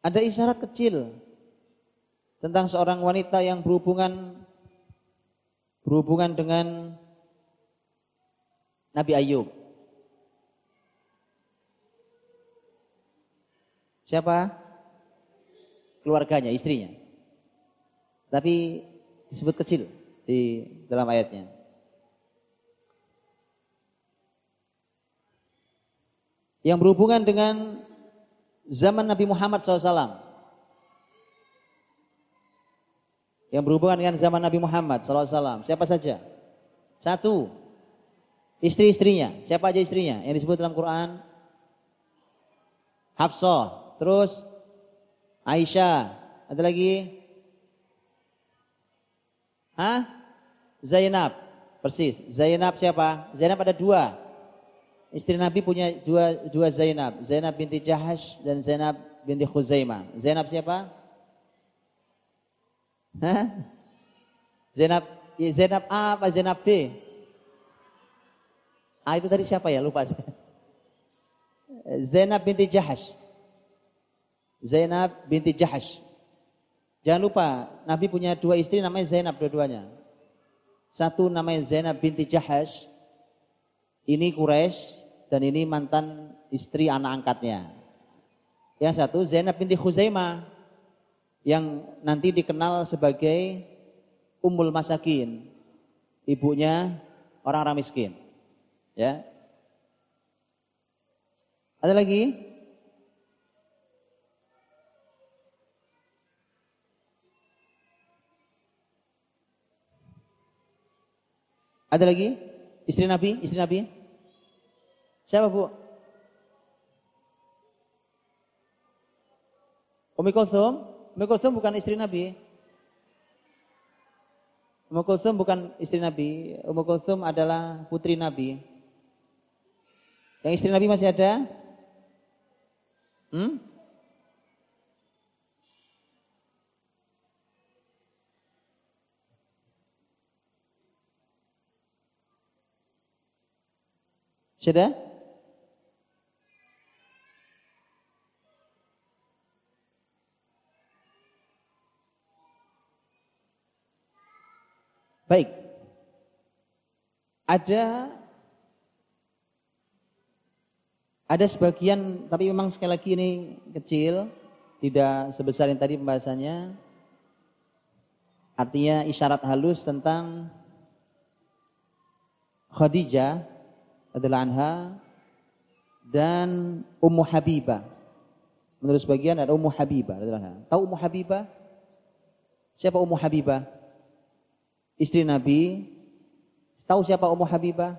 Ada isyarat kecil tentang seorang wanita yang berhubungan berhubungan dengan Nabi Ayub. Siapa? Keluarganya, istrinya. Tapi disebut kecil di dalam ayatnya. Yang berhubungan dengan zaman Nabi Muhammad SAW. Yang berhubungan dengan zaman Nabi Muhammad SAW. Siapa saja? Satu, Istri-istrinya, siapa aja istrinya yang disebut dalam Quran? Hafsah, terus Aisyah, ada lagi? Hah? Zainab, persis. Zainab siapa? Zainab ada dua. Istri Nabi punya dua, dua Zainab. Zainab binti Jahash dan Zainab binti Khuzaimah. Zainab siapa? Hah? Zainab, ya Zainab A apa Zainab B? Ah itu tadi siapa ya? Lupa saya. Zainab binti Jahash. Zainab binti Jahash. Jangan lupa, Nabi punya dua istri namanya Zainab dua-duanya. Satu namanya Zainab binti Jahash. Ini Quraisy dan ini mantan istri anak angkatnya. Yang satu Zainab binti Khuzaimah yang nanti dikenal sebagai Ummul Masakin. Ibunya orang-orang miskin. Ya. Ada lagi? Ada lagi? Istri Nabi? Istri Nabi? Siapa bu? Umi Kulsum? Umi Kulsum bukan istri Nabi. Umi Kulsum bukan istri Nabi. Umi Kulsum adalah putri Nabi. Yang istri Nabi masih ada? Hmm? Sudah? Baik. ada ada sebagian tapi memang sekali lagi ini kecil, tidak sebesar yang tadi pembahasannya. Artinya isyarat halus tentang Khadijah adalah anha dan Ummu Habibah. Menurut sebagian ada Ummu Habibah adalah anha. Tahu Ummu Habibah? Siapa Ummu Habibah? Istri Nabi. Tahu siapa Ummu Habibah?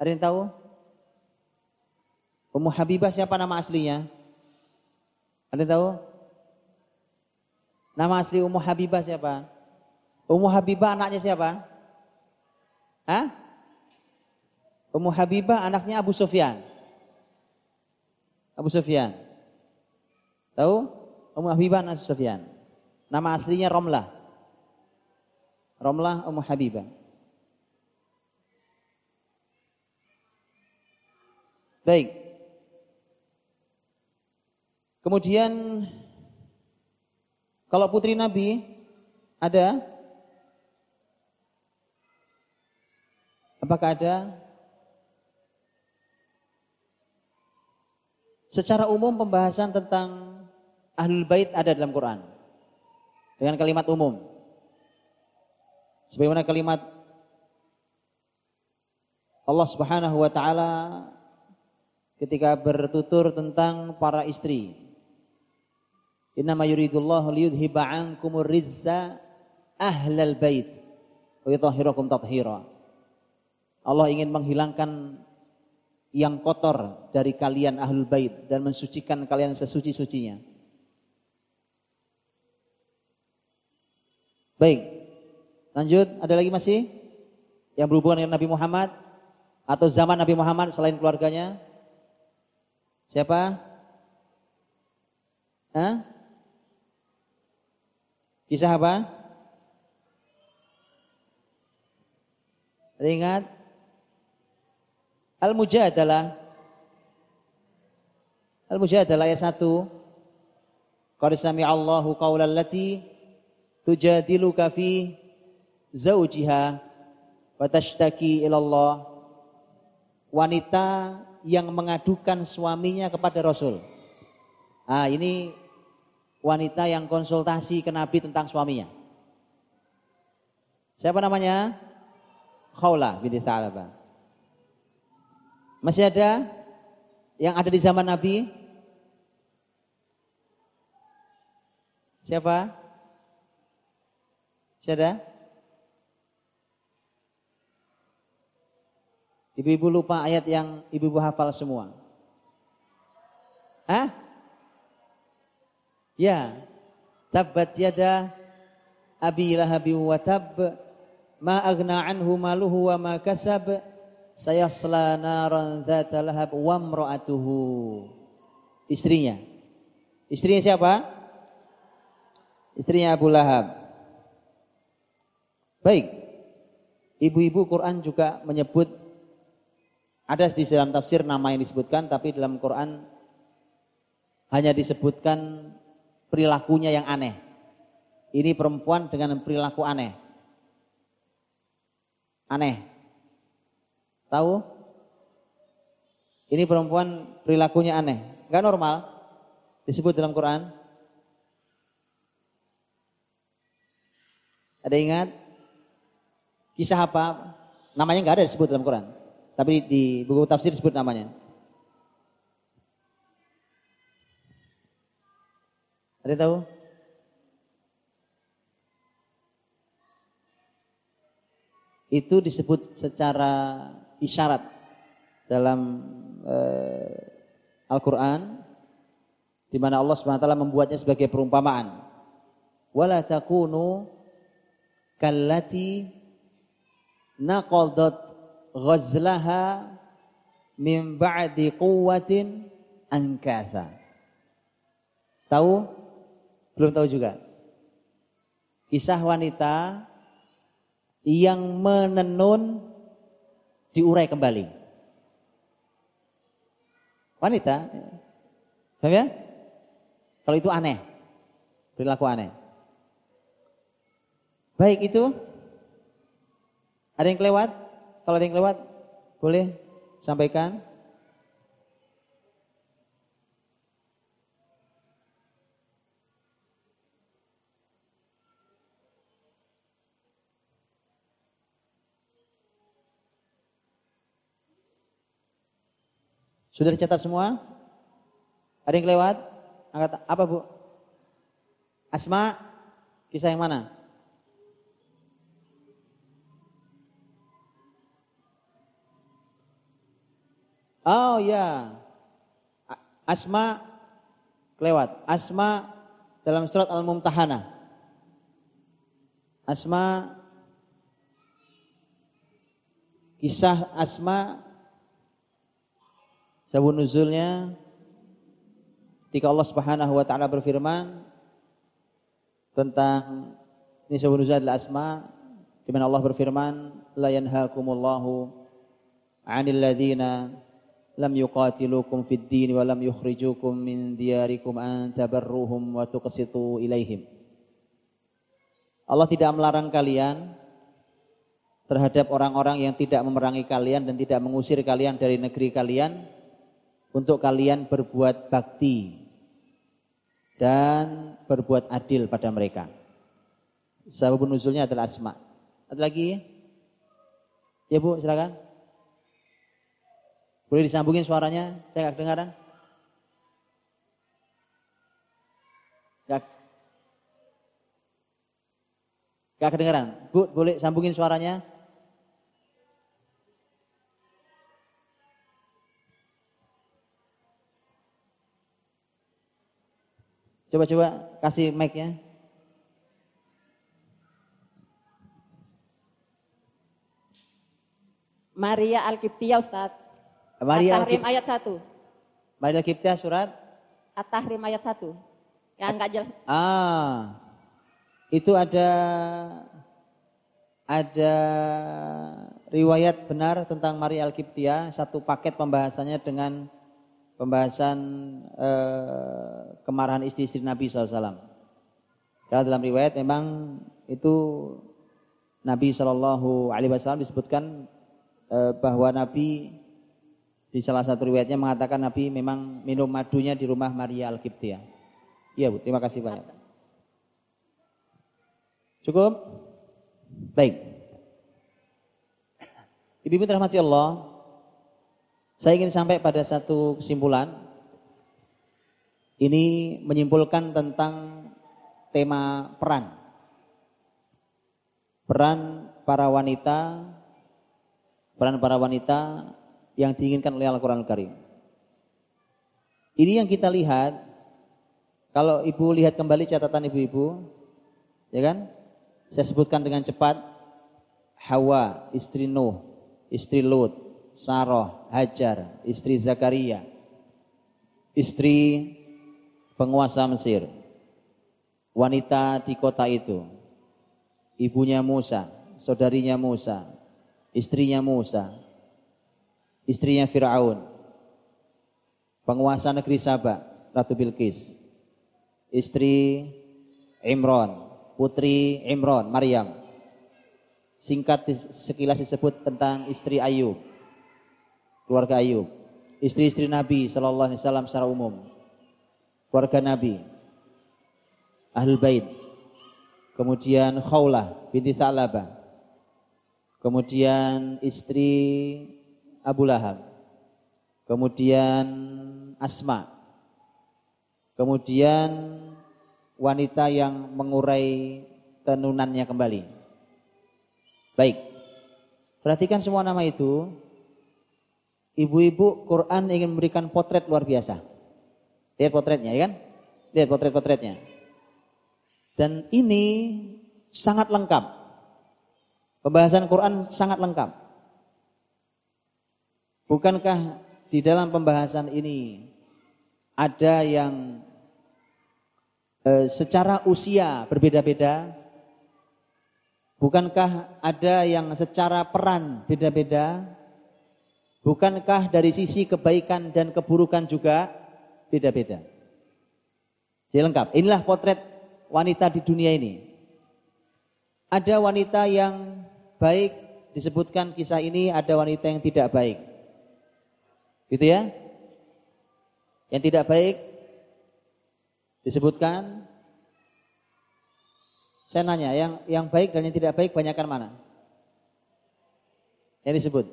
Ada yang tahu? Ummu Habibah siapa nama aslinya? Ada yang tahu? Nama asli Ummu Habibah siapa? Ummu Habibah anaknya siapa? Hah? Ummu Habibah anaknya Abu Sufyan. Abu Sufyan. Tahu? Ummu Habibah anak Abu Sufyan. Nama aslinya Romlah. Romlah Ummu Habibah. Baik. Kemudian kalau putri Nabi ada? Apakah ada? Secara umum pembahasan tentang Ahlul Bait ada dalam Quran. Dengan kalimat umum. Sebagaimana kalimat Allah Subhanahu wa taala ketika bertutur tentang para istri. Innama yuridullahu liyudhiba ankumur rizza ahlal bait wa yutahhirakum tathira. Allah ingin menghilangkan yang kotor dari kalian ahlul bait dan mensucikan kalian sesuci-sucinya. Baik. Lanjut, ada lagi masih yang berhubungan dengan Nabi Muhammad atau zaman Nabi Muhammad selain keluarganya? Siapa? Hah? Kisah apa? Ada ingat? Al-Mujadalah. Al-Mujadalah ayat 1. Qad sami'a Allahu qawlan lati tujadiluka fi zawjiha wa tashtaki ila Allah. Wanita yang mengadukan suaminya kepada Rasul. Ah, ini wanita yang konsultasi ke Nabi tentang suaminya. Siapa namanya? Khawla binti Tha'labah. Masih ada yang ada di zaman Nabi? Siapa? Masih Ibu-ibu lupa ayat yang ibu-ibu hafal semua. Hah? Ya. Tabbat yada abi lahabi wa tab ma agna anhu maluhu wa ma kasab sayasla naran dzata lahab wa imra'atuhu. Istrinya. Istrinya siapa? Istrinya Abu Lahab. Baik. Ibu-ibu Quran juga menyebut ada di dalam tafsir nama yang disebutkan, tapi dalam Quran hanya disebutkan perilakunya yang aneh. Ini perempuan dengan perilaku aneh. Aneh. Tahu? Ini perempuan perilakunya aneh. Gak normal. Disebut dalam Quran. Ada ingat? Kisah apa? Namanya nggak ada disebut dalam Quran. Tapi di buku tafsir disebut namanya. Ada tahu? Itu disebut secara isyarat dalam uh, Al-Qur'an di mana Allah taala membuatnya sebagai perumpamaan. Wala takunu kallati naqadat ghazlaha min ba'di quwwatin ankatha. Tahu? Belum tahu juga. Kisah wanita yang menenun diurai kembali. Wanita. Paham ya? Kalau itu aneh. Perilaku aneh. Baik itu. Ada yang kelewat? Kalau ada yang lewat, boleh sampaikan. Sudah dicatat semua? Ada yang lewat? Angkat apa bu? Asma, kisah yang mana? Oh ya, Asma kelewat. Asma dalam surat Al-Mumtahanah. Asma kisah Asma Sabun nuzulnya ketika Allah Subhanahu wa taala berfirman tentang ini sabun nuzul adalah asma di mana Allah berfirman la yanhaakumullahu 'anil ladzina lam yuqatilukum fid din wa lam yukhrijukum min diyarikum an tabarruhum wa tuqsitu ilaihim Allah tidak melarang kalian terhadap orang-orang yang tidak memerangi kalian dan tidak mengusir kalian dari negeri kalian untuk kalian berbuat bakti dan berbuat adil pada mereka. Sebab nuzulnya adalah asma. Ada lagi? Ya Bu, silakan. Boleh disambungin suaranya? Saya nggak kedengaran. Gak, gak kedengaran. Bu, boleh sambungin suaranya? Coba-coba kasih mic ya. Maria Al-Qibtiyah Ustaz. Maria At-Tahrim ayat 1. Maria Al-Qibtiyah surat At-Tahrim ayat 1. Yang enggak jelas. Ah. Itu ada ada riwayat benar tentang Maria Al-Qibtiyah, satu paket pembahasannya dengan pembahasan eh, kemarahan istri-istri Nabi SAW. Kalau dalam riwayat memang itu Nabi Shallallahu Alaihi Wasallam disebutkan eh, bahwa Nabi di salah satu riwayatnya mengatakan Nabi memang minum madunya di rumah Maria Al Qibtiyah. Iya bu, terima kasih banyak. Cukup? Baik. Ibu-ibu terhormati Allah, saya ingin sampai pada satu kesimpulan. Ini menyimpulkan tentang tema peran. Peran para wanita, peran para wanita yang diinginkan oleh Al-Quran Al-Karim. Ini yang kita lihat, kalau ibu lihat kembali catatan ibu-ibu, ya kan? Saya sebutkan dengan cepat, Hawa, istri Nuh, istri Lut, Saroh, Hajar, istri Zakaria, istri penguasa Mesir, wanita di kota itu, ibunya Musa, saudarinya Musa, istrinya Musa, istrinya Fir'aun, penguasa negeri Sabah, Ratu Bilqis, istri Imron, putri Imron, Maryam. Singkat sekilas disebut tentang istri Ayub, keluarga Ayub, istri-istri Nabi Shallallahu Alaihi Wasallam secara umum, keluarga Nabi, ahlul bait, kemudian Khawlah binti Sa'labah, kemudian istri Abu Lahab, kemudian Asma, kemudian wanita yang mengurai tenunannya kembali. Baik, perhatikan semua nama itu ibu-ibu Quran ingin memberikan potret luar biasa. Lihat potretnya ya kan? Lihat potret-potretnya. Dan ini sangat lengkap. Pembahasan Quran sangat lengkap. Bukankah di dalam pembahasan ini ada yang e, secara usia berbeda-beda? Bukankah ada yang secara peran beda-beda? Bukankah dari sisi kebaikan dan keburukan juga beda-beda? Jadi lengkap. Inilah potret wanita di dunia ini. Ada wanita yang baik disebutkan kisah ini ada wanita yang tidak baik. Gitu ya? Yang tidak baik disebutkan saya nanya, yang yang baik dan yang tidak baik banyakkan mana? Yang disebut.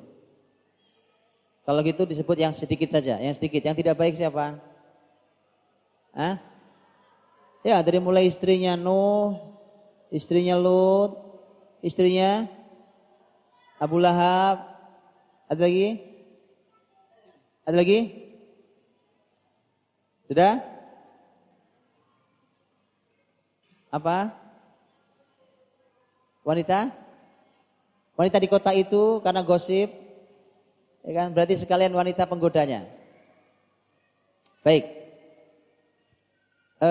Kalau gitu disebut yang sedikit saja, yang sedikit. Yang tidak baik siapa? Hah? Ya, dari mulai istrinya Nuh, istrinya Lut, istrinya Abu Lahab. Ada lagi? Ada lagi? Sudah? Apa? Wanita? Wanita di kota itu karena gosip, ya kan? Berarti sekalian wanita penggodanya. Baik. E,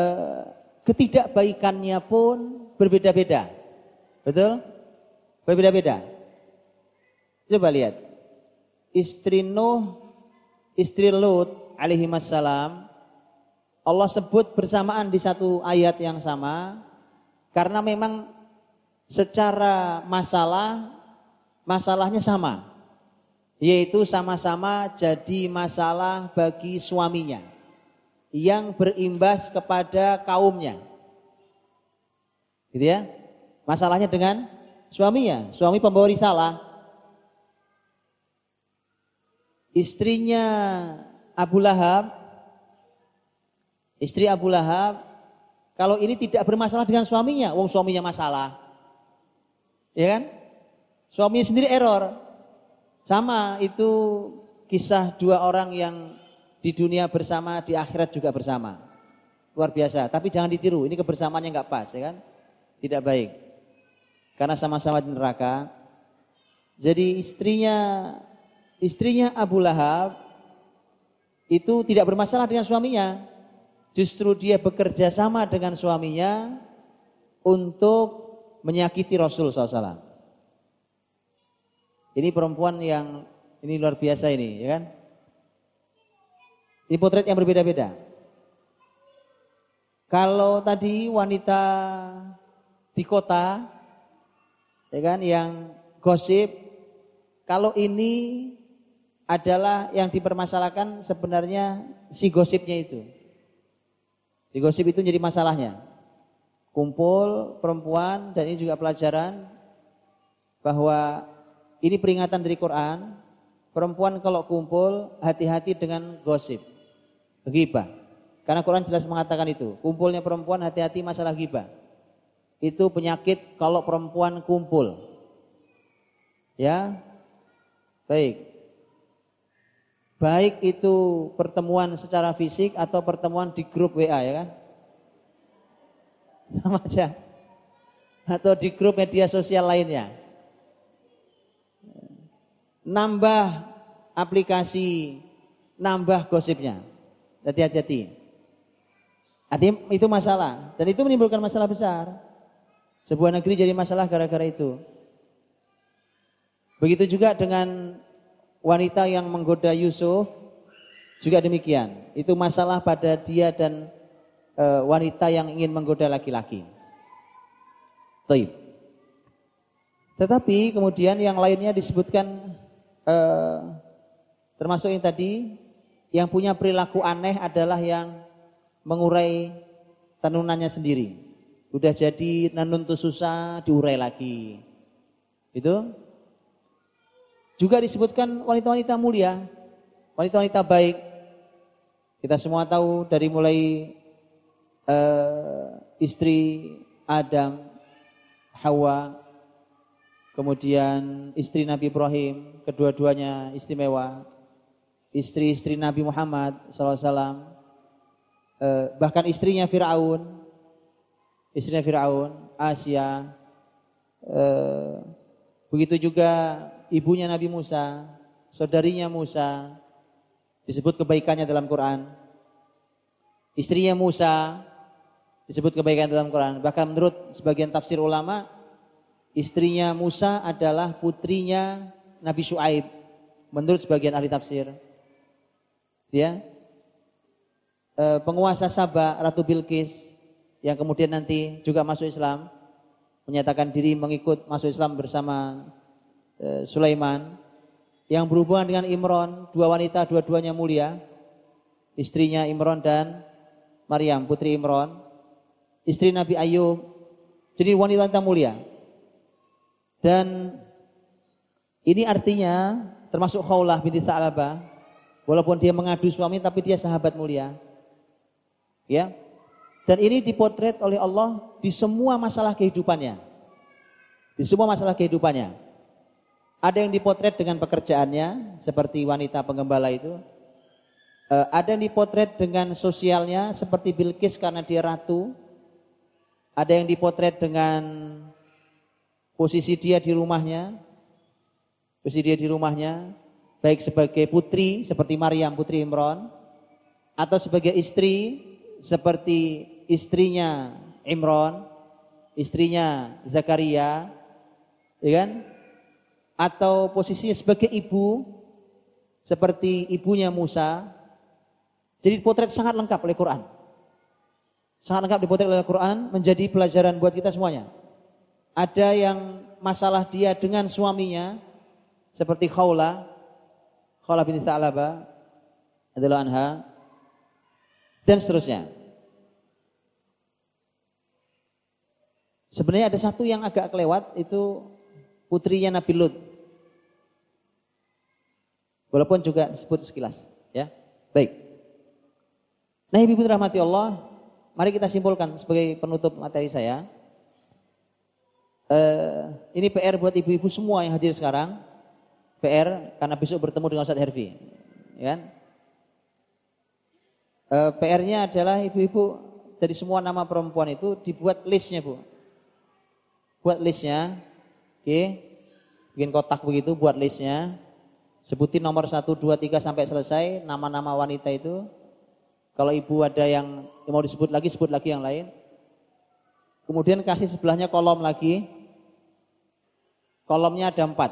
ketidakbaikannya pun berbeda-beda. Betul? Berbeda-beda. Coba lihat. Istri Nuh, istri Lut alaihi wassalam, Allah sebut bersamaan di satu ayat yang sama karena memang secara masalah masalahnya sama yaitu sama-sama jadi masalah bagi suaminya yang berimbas kepada kaumnya. Gitu ya. Masalahnya dengan suaminya. Suami pembawa risalah istrinya Abu Lahab istri Abu Lahab kalau ini tidak bermasalah dengan suaminya wong suaminya masalah Ya kan? Suaminya sendiri error. Sama itu kisah dua orang yang di dunia bersama, di akhirat juga bersama. Luar biasa. Tapi jangan ditiru, ini kebersamaannya nggak pas, ya kan? Tidak baik. Karena sama-sama di neraka. Jadi istrinya istrinya Abu Lahab itu tidak bermasalah dengan suaminya. Justru dia bekerja sama dengan suaminya untuk menyakiti Rasul SAW. Ini perempuan yang ini luar biasa ini, ya kan? Ini potret yang berbeda-beda. Kalau tadi wanita di kota, ya kan, yang gosip, kalau ini adalah yang dipermasalahkan sebenarnya si gosipnya itu. Si gosip itu jadi masalahnya. Kumpul perempuan dan ini juga pelajaran bahwa ini peringatan dari Quran perempuan kalau kumpul hati-hati dengan gosip gibah karena Quran jelas mengatakan itu kumpulnya perempuan hati-hati masalah gibah itu penyakit kalau perempuan kumpul. Ya baik baik itu pertemuan secara fisik atau pertemuan di grup WA ya kan sama aja. Atau di grup media sosial lainnya. Nambah aplikasi, nambah gosipnya. Hati-hati. Itu masalah. Dan itu menimbulkan masalah besar. Sebuah negeri jadi masalah gara-gara itu. Begitu juga dengan wanita yang menggoda Yusuf juga demikian. Itu masalah pada dia dan e, wanita yang ingin menggoda laki-laki. Taib. Tetapi kemudian yang lainnya disebutkan e, termasuk yang tadi yang punya perilaku aneh adalah yang mengurai tenunannya sendiri. Udah jadi nanun tuh susah diurai lagi. Itu juga disebutkan wanita-wanita mulia, wanita-wanita baik. Kita semua tahu dari mulai uh, istri Adam, Hawa, kemudian istri Nabi Ibrahim, kedua-duanya istimewa, istri-istri Nabi Muhammad SAW, uh, eh, bahkan istrinya Fir'aun, istrinya Fir'aun, Asia, uh, begitu juga ibunya Nabi Musa, saudarinya Musa, disebut kebaikannya dalam Quran. Istrinya Musa, disebut kebaikan dalam Quran. Bahkan menurut sebagian tafsir ulama, istrinya Musa adalah putrinya Nabi Shu'aib. Menurut sebagian ahli tafsir. Ya. E, penguasa Sabah, Ratu Bilqis, yang kemudian nanti juga masuk Islam, menyatakan diri mengikut masuk Islam bersama Sulaiman yang berhubungan dengan Imron, dua wanita dua-duanya mulia, istrinya Imron dan Maryam putri Imron, istri Nabi Ayub. Jadi wanita-wanita mulia. Dan ini artinya termasuk Khawlah binti Sa'labah, walaupun dia mengadu suami tapi dia sahabat mulia. Ya. Dan ini dipotret oleh Allah di semua masalah kehidupannya. Di semua masalah kehidupannya. Ada yang dipotret dengan pekerjaannya, seperti wanita penggembala itu. Eh, ada yang dipotret dengan sosialnya, seperti Bilqis karena dia ratu. Ada yang dipotret dengan posisi dia di rumahnya, posisi dia di rumahnya, baik sebagai putri seperti Maryam putri Imron, atau sebagai istri seperti istrinya Imron, istrinya Zakaria, ya kan? Atau posisinya sebagai ibu seperti ibunya Musa. Jadi potret sangat lengkap oleh Quran. Sangat lengkap dipotret oleh Quran menjadi pelajaran buat kita semuanya. Ada yang masalah dia dengan suaminya seperti Khawla, Khawla binti Ta'laba adalah anha dan seterusnya. Sebenarnya ada satu yang agak kelewat itu putrinya Nabi Lut. Walaupun juga disebut sekilas, ya. Baik. Nah, Ibu rahmati Allah, mari kita simpulkan sebagai penutup materi saya uh, ini PR buat ibu-ibu semua yang hadir sekarang. PR karena besok bertemu dengan Ustaz Herfi. Ya. Uh, PR-nya adalah ibu-ibu dari semua nama perempuan itu dibuat listnya bu. Buat listnya, oke, bikin kotak begitu, buat listnya. Sebutin nomor 1, 2, 3 sampai selesai nama-nama wanita itu. Kalau ibu ada yang mau disebut lagi, sebut lagi yang lain. Kemudian kasih sebelahnya kolom lagi. Kolomnya ada empat.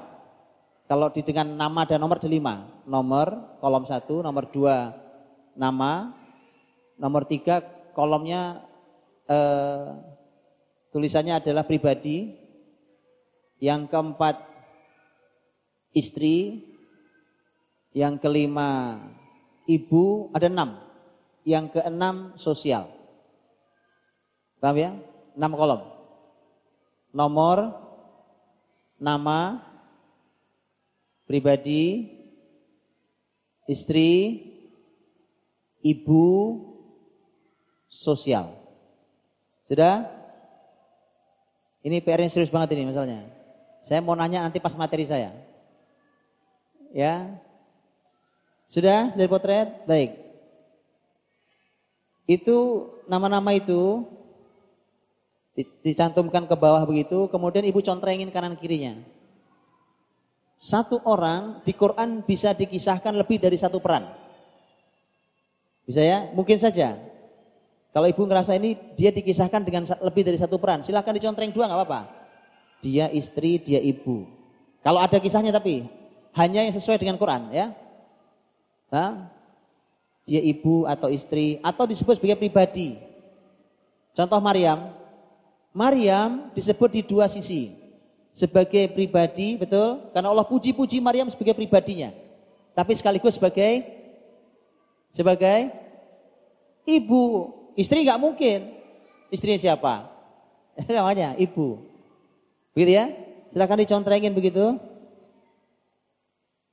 Kalau di dengan nama dan nomor ada lima. Nomor, kolom satu, nomor dua, nama. Nomor tiga, kolomnya eh, tulisannya adalah pribadi. Yang keempat, istri. Yang kelima, ibu. Ada enam. Yang keenam, sosial. Paham ya? 6 kolom. Nomor, nama, pribadi, istri, ibu, sosial. Sudah? Ini PR yang serius banget ini misalnya. Saya mau nanya nanti pas materi saya. Ya. Sudah dari potret? Baik. Itu nama-nama itu dicantumkan ke bawah begitu, kemudian ibu contrengin kanan kirinya. Satu orang di Quran bisa dikisahkan lebih dari satu peran. Bisa ya? Mungkin saja. Kalau ibu ngerasa ini dia dikisahkan dengan lebih dari satu peran, silahkan dicontreng dua nggak apa-apa. Dia istri, dia ibu. Kalau ada kisahnya tapi hanya yang sesuai dengan Quran ya. Hah? Dia ibu atau istri atau disebut sebagai pribadi. Contoh Maryam, Maryam disebut di dua sisi. Sebagai pribadi, betul? Karena Allah puji-puji Maryam sebagai pribadinya. Tapi sekaligus sebagai sebagai ibu. Istri nggak mungkin. Istrinya siapa? Namanya ibu. Begitu ya? Silakan dicontrengin begitu.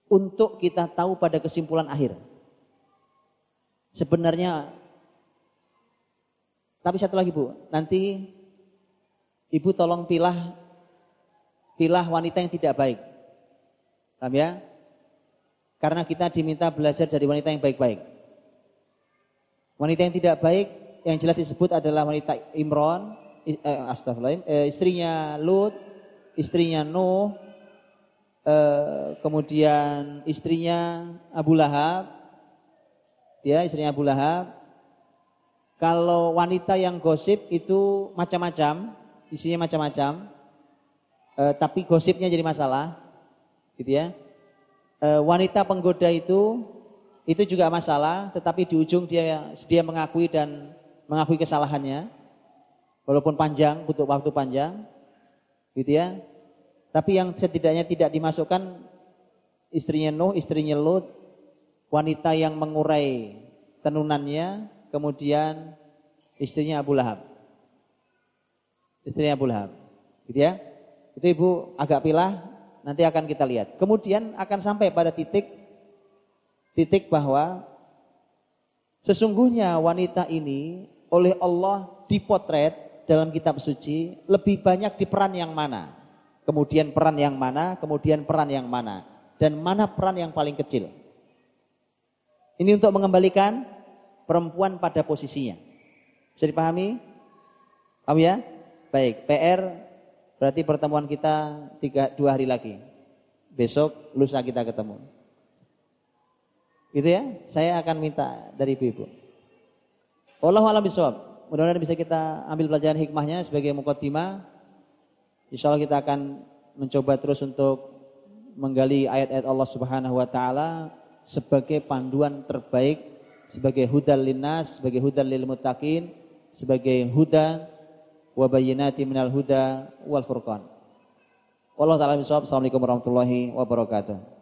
Untuk kita tahu pada kesimpulan akhir. Sebenarnya tapi satu lagi Bu, nanti Ibu tolong pilah pilah wanita yang tidak baik. Paham ya? Karena kita diminta belajar dari wanita yang baik-baik. Wanita yang tidak baik yang jelas disebut adalah wanita Imron, eh, astagfirullah, eh, istrinya Lut, istrinya Nuh, eh, kemudian istrinya Abu Lahab, ya istrinya Abu Lahab. Kalau wanita yang gosip itu macam-macam, isinya macam-macam, e, tapi gosipnya jadi masalah, gitu ya. E, wanita penggoda itu itu juga masalah, tetapi di ujung dia dia mengakui dan mengakui kesalahannya, walaupun panjang, butuh waktu panjang, gitu ya. Tapi yang setidaknya tidak dimasukkan istrinya Nuh, istrinya Lut, wanita yang mengurai tenunannya, kemudian istrinya Abu Lahab. Istrinya Abu Lahab. Gitu ya. Itu Ibu agak pilah, nanti akan kita lihat. Kemudian akan sampai pada titik titik bahwa sesungguhnya wanita ini oleh Allah dipotret dalam kitab suci lebih banyak di peran yang mana? Kemudian peran yang mana? Kemudian peran yang mana? Dan mana peran yang paling kecil? Ini untuk mengembalikan perempuan pada posisinya. Bisa dipahami? Paham ya? Baik, PR berarti pertemuan kita tiga, dua hari lagi. Besok lusa kita ketemu. Gitu ya. Saya akan minta dari ibu-ibu. Allah alam bisawab. Mudah-mudahan bisa kita ambil pelajaran hikmahnya sebagai mukaddimah. Insya Allah kita akan mencoba terus untuk menggali ayat-ayat Allah Subhanahu wa taala sebagai panduan terbaik, sebagai hudal linnas, sebagai hudal lil muttaqin, sebagai huda wa bayyinati minal huda wal furqan. Wallahu taala bisawab. Assalamualaikum warahmatullahi wabarakatuh.